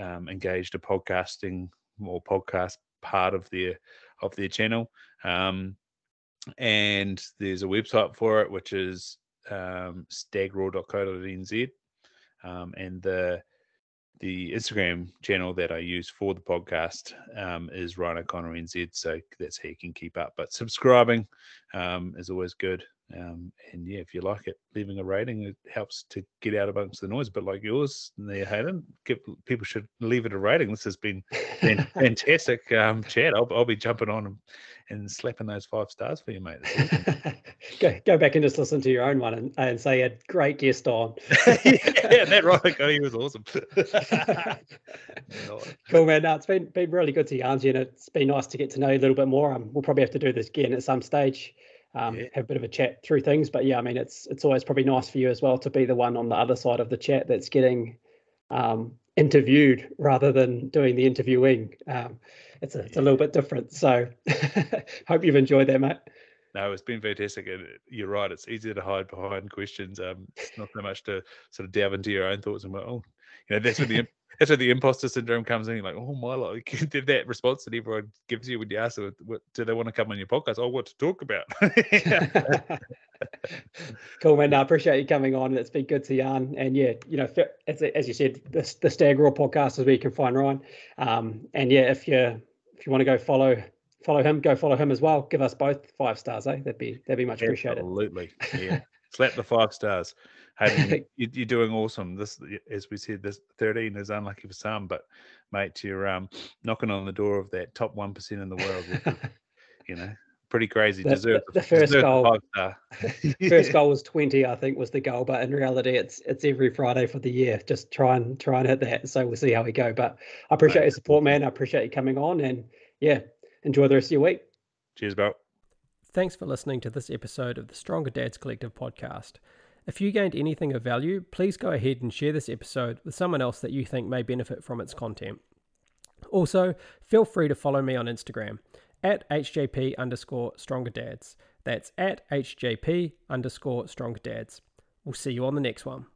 um, engaged a podcasting or podcast part of their of their channel. Um, and there's a website for it, which is um, stagroar.co.nz. Um, and the the Instagram channel that I use for the podcast um, is Ryan O'Connor NZ. So that's how you can keep up. But subscribing um, is always good. Um, and yeah, if you like it, leaving a rating it helps to get out amongst the noise. But like yours, there, Hayden, give, people should leave it a rating. This has been fantastic um, chat. I'll, I'll be jumping on and, and slapping those five stars for you, mate. Go go back and just listen to your own one and, and say a great guest on. yeah, that right. He was awesome. Cool, man. No, it's been been really good to yarn to you, and it's been nice to get to know you a little bit more. Um, we'll probably have to do this again at some stage. Um, Yeah. have a bit of a chat through things, but yeah, I mean, it's it's always probably nice for you as well to be the one on the other side of the chat that's getting um, interviewed rather than doing the interviewing. Um, it's a it's a little bit different. So, hope you've enjoyed that, mate. No, it's been fantastic. And you're right. It's easier to hide behind questions. Um, it's not so much to sort of delve into your own thoughts and go, oh, you know, that's where the that's where the imposter syndrome comes in. You're like, oh my, like that response that everyone gives you when you ask them, what, do they want to come on your podcast? Oh, what to talk about? cool, man. No, I appreciate you coming on. It's been good to yarn. And yeah, you know, as, as you said, the, the Stag Roar podcast is where you can find Ryan. Um, and yeah, if you if you want to go follow follow him, go follow him as well. Give us both five stars, eh? That'd be that'd be much appreciated. Absolutely. Yeah. Slap the five stars. Hey, you, you're doing awesome. This, as we said, this 13 is unlucky for some, but mate, you're um, knocking on the door of that top one percent in the world. is, you know, pretty crazy. The- deserve the- the first deserve goal. five star. First goal was twenty, I think, was the goal. But in reality, it's it's every Friday for the year. Just try and try and hit that. So we'll see how we go. But I appreciate your support, man. I appreciate you coming on, and yeah, enjoy the rest of your week. Cheers, bro. Thanks for listening to this episode of the Stronger Dads Collective podcast. If you gained anything of value, please go ahead and share this episode with someone else that you think may benefit from its content. Also, feel free to follow me on Instagram at HJP underscore stronger dads. That's at HJP underscore stronger dads. We'll see you on the next one.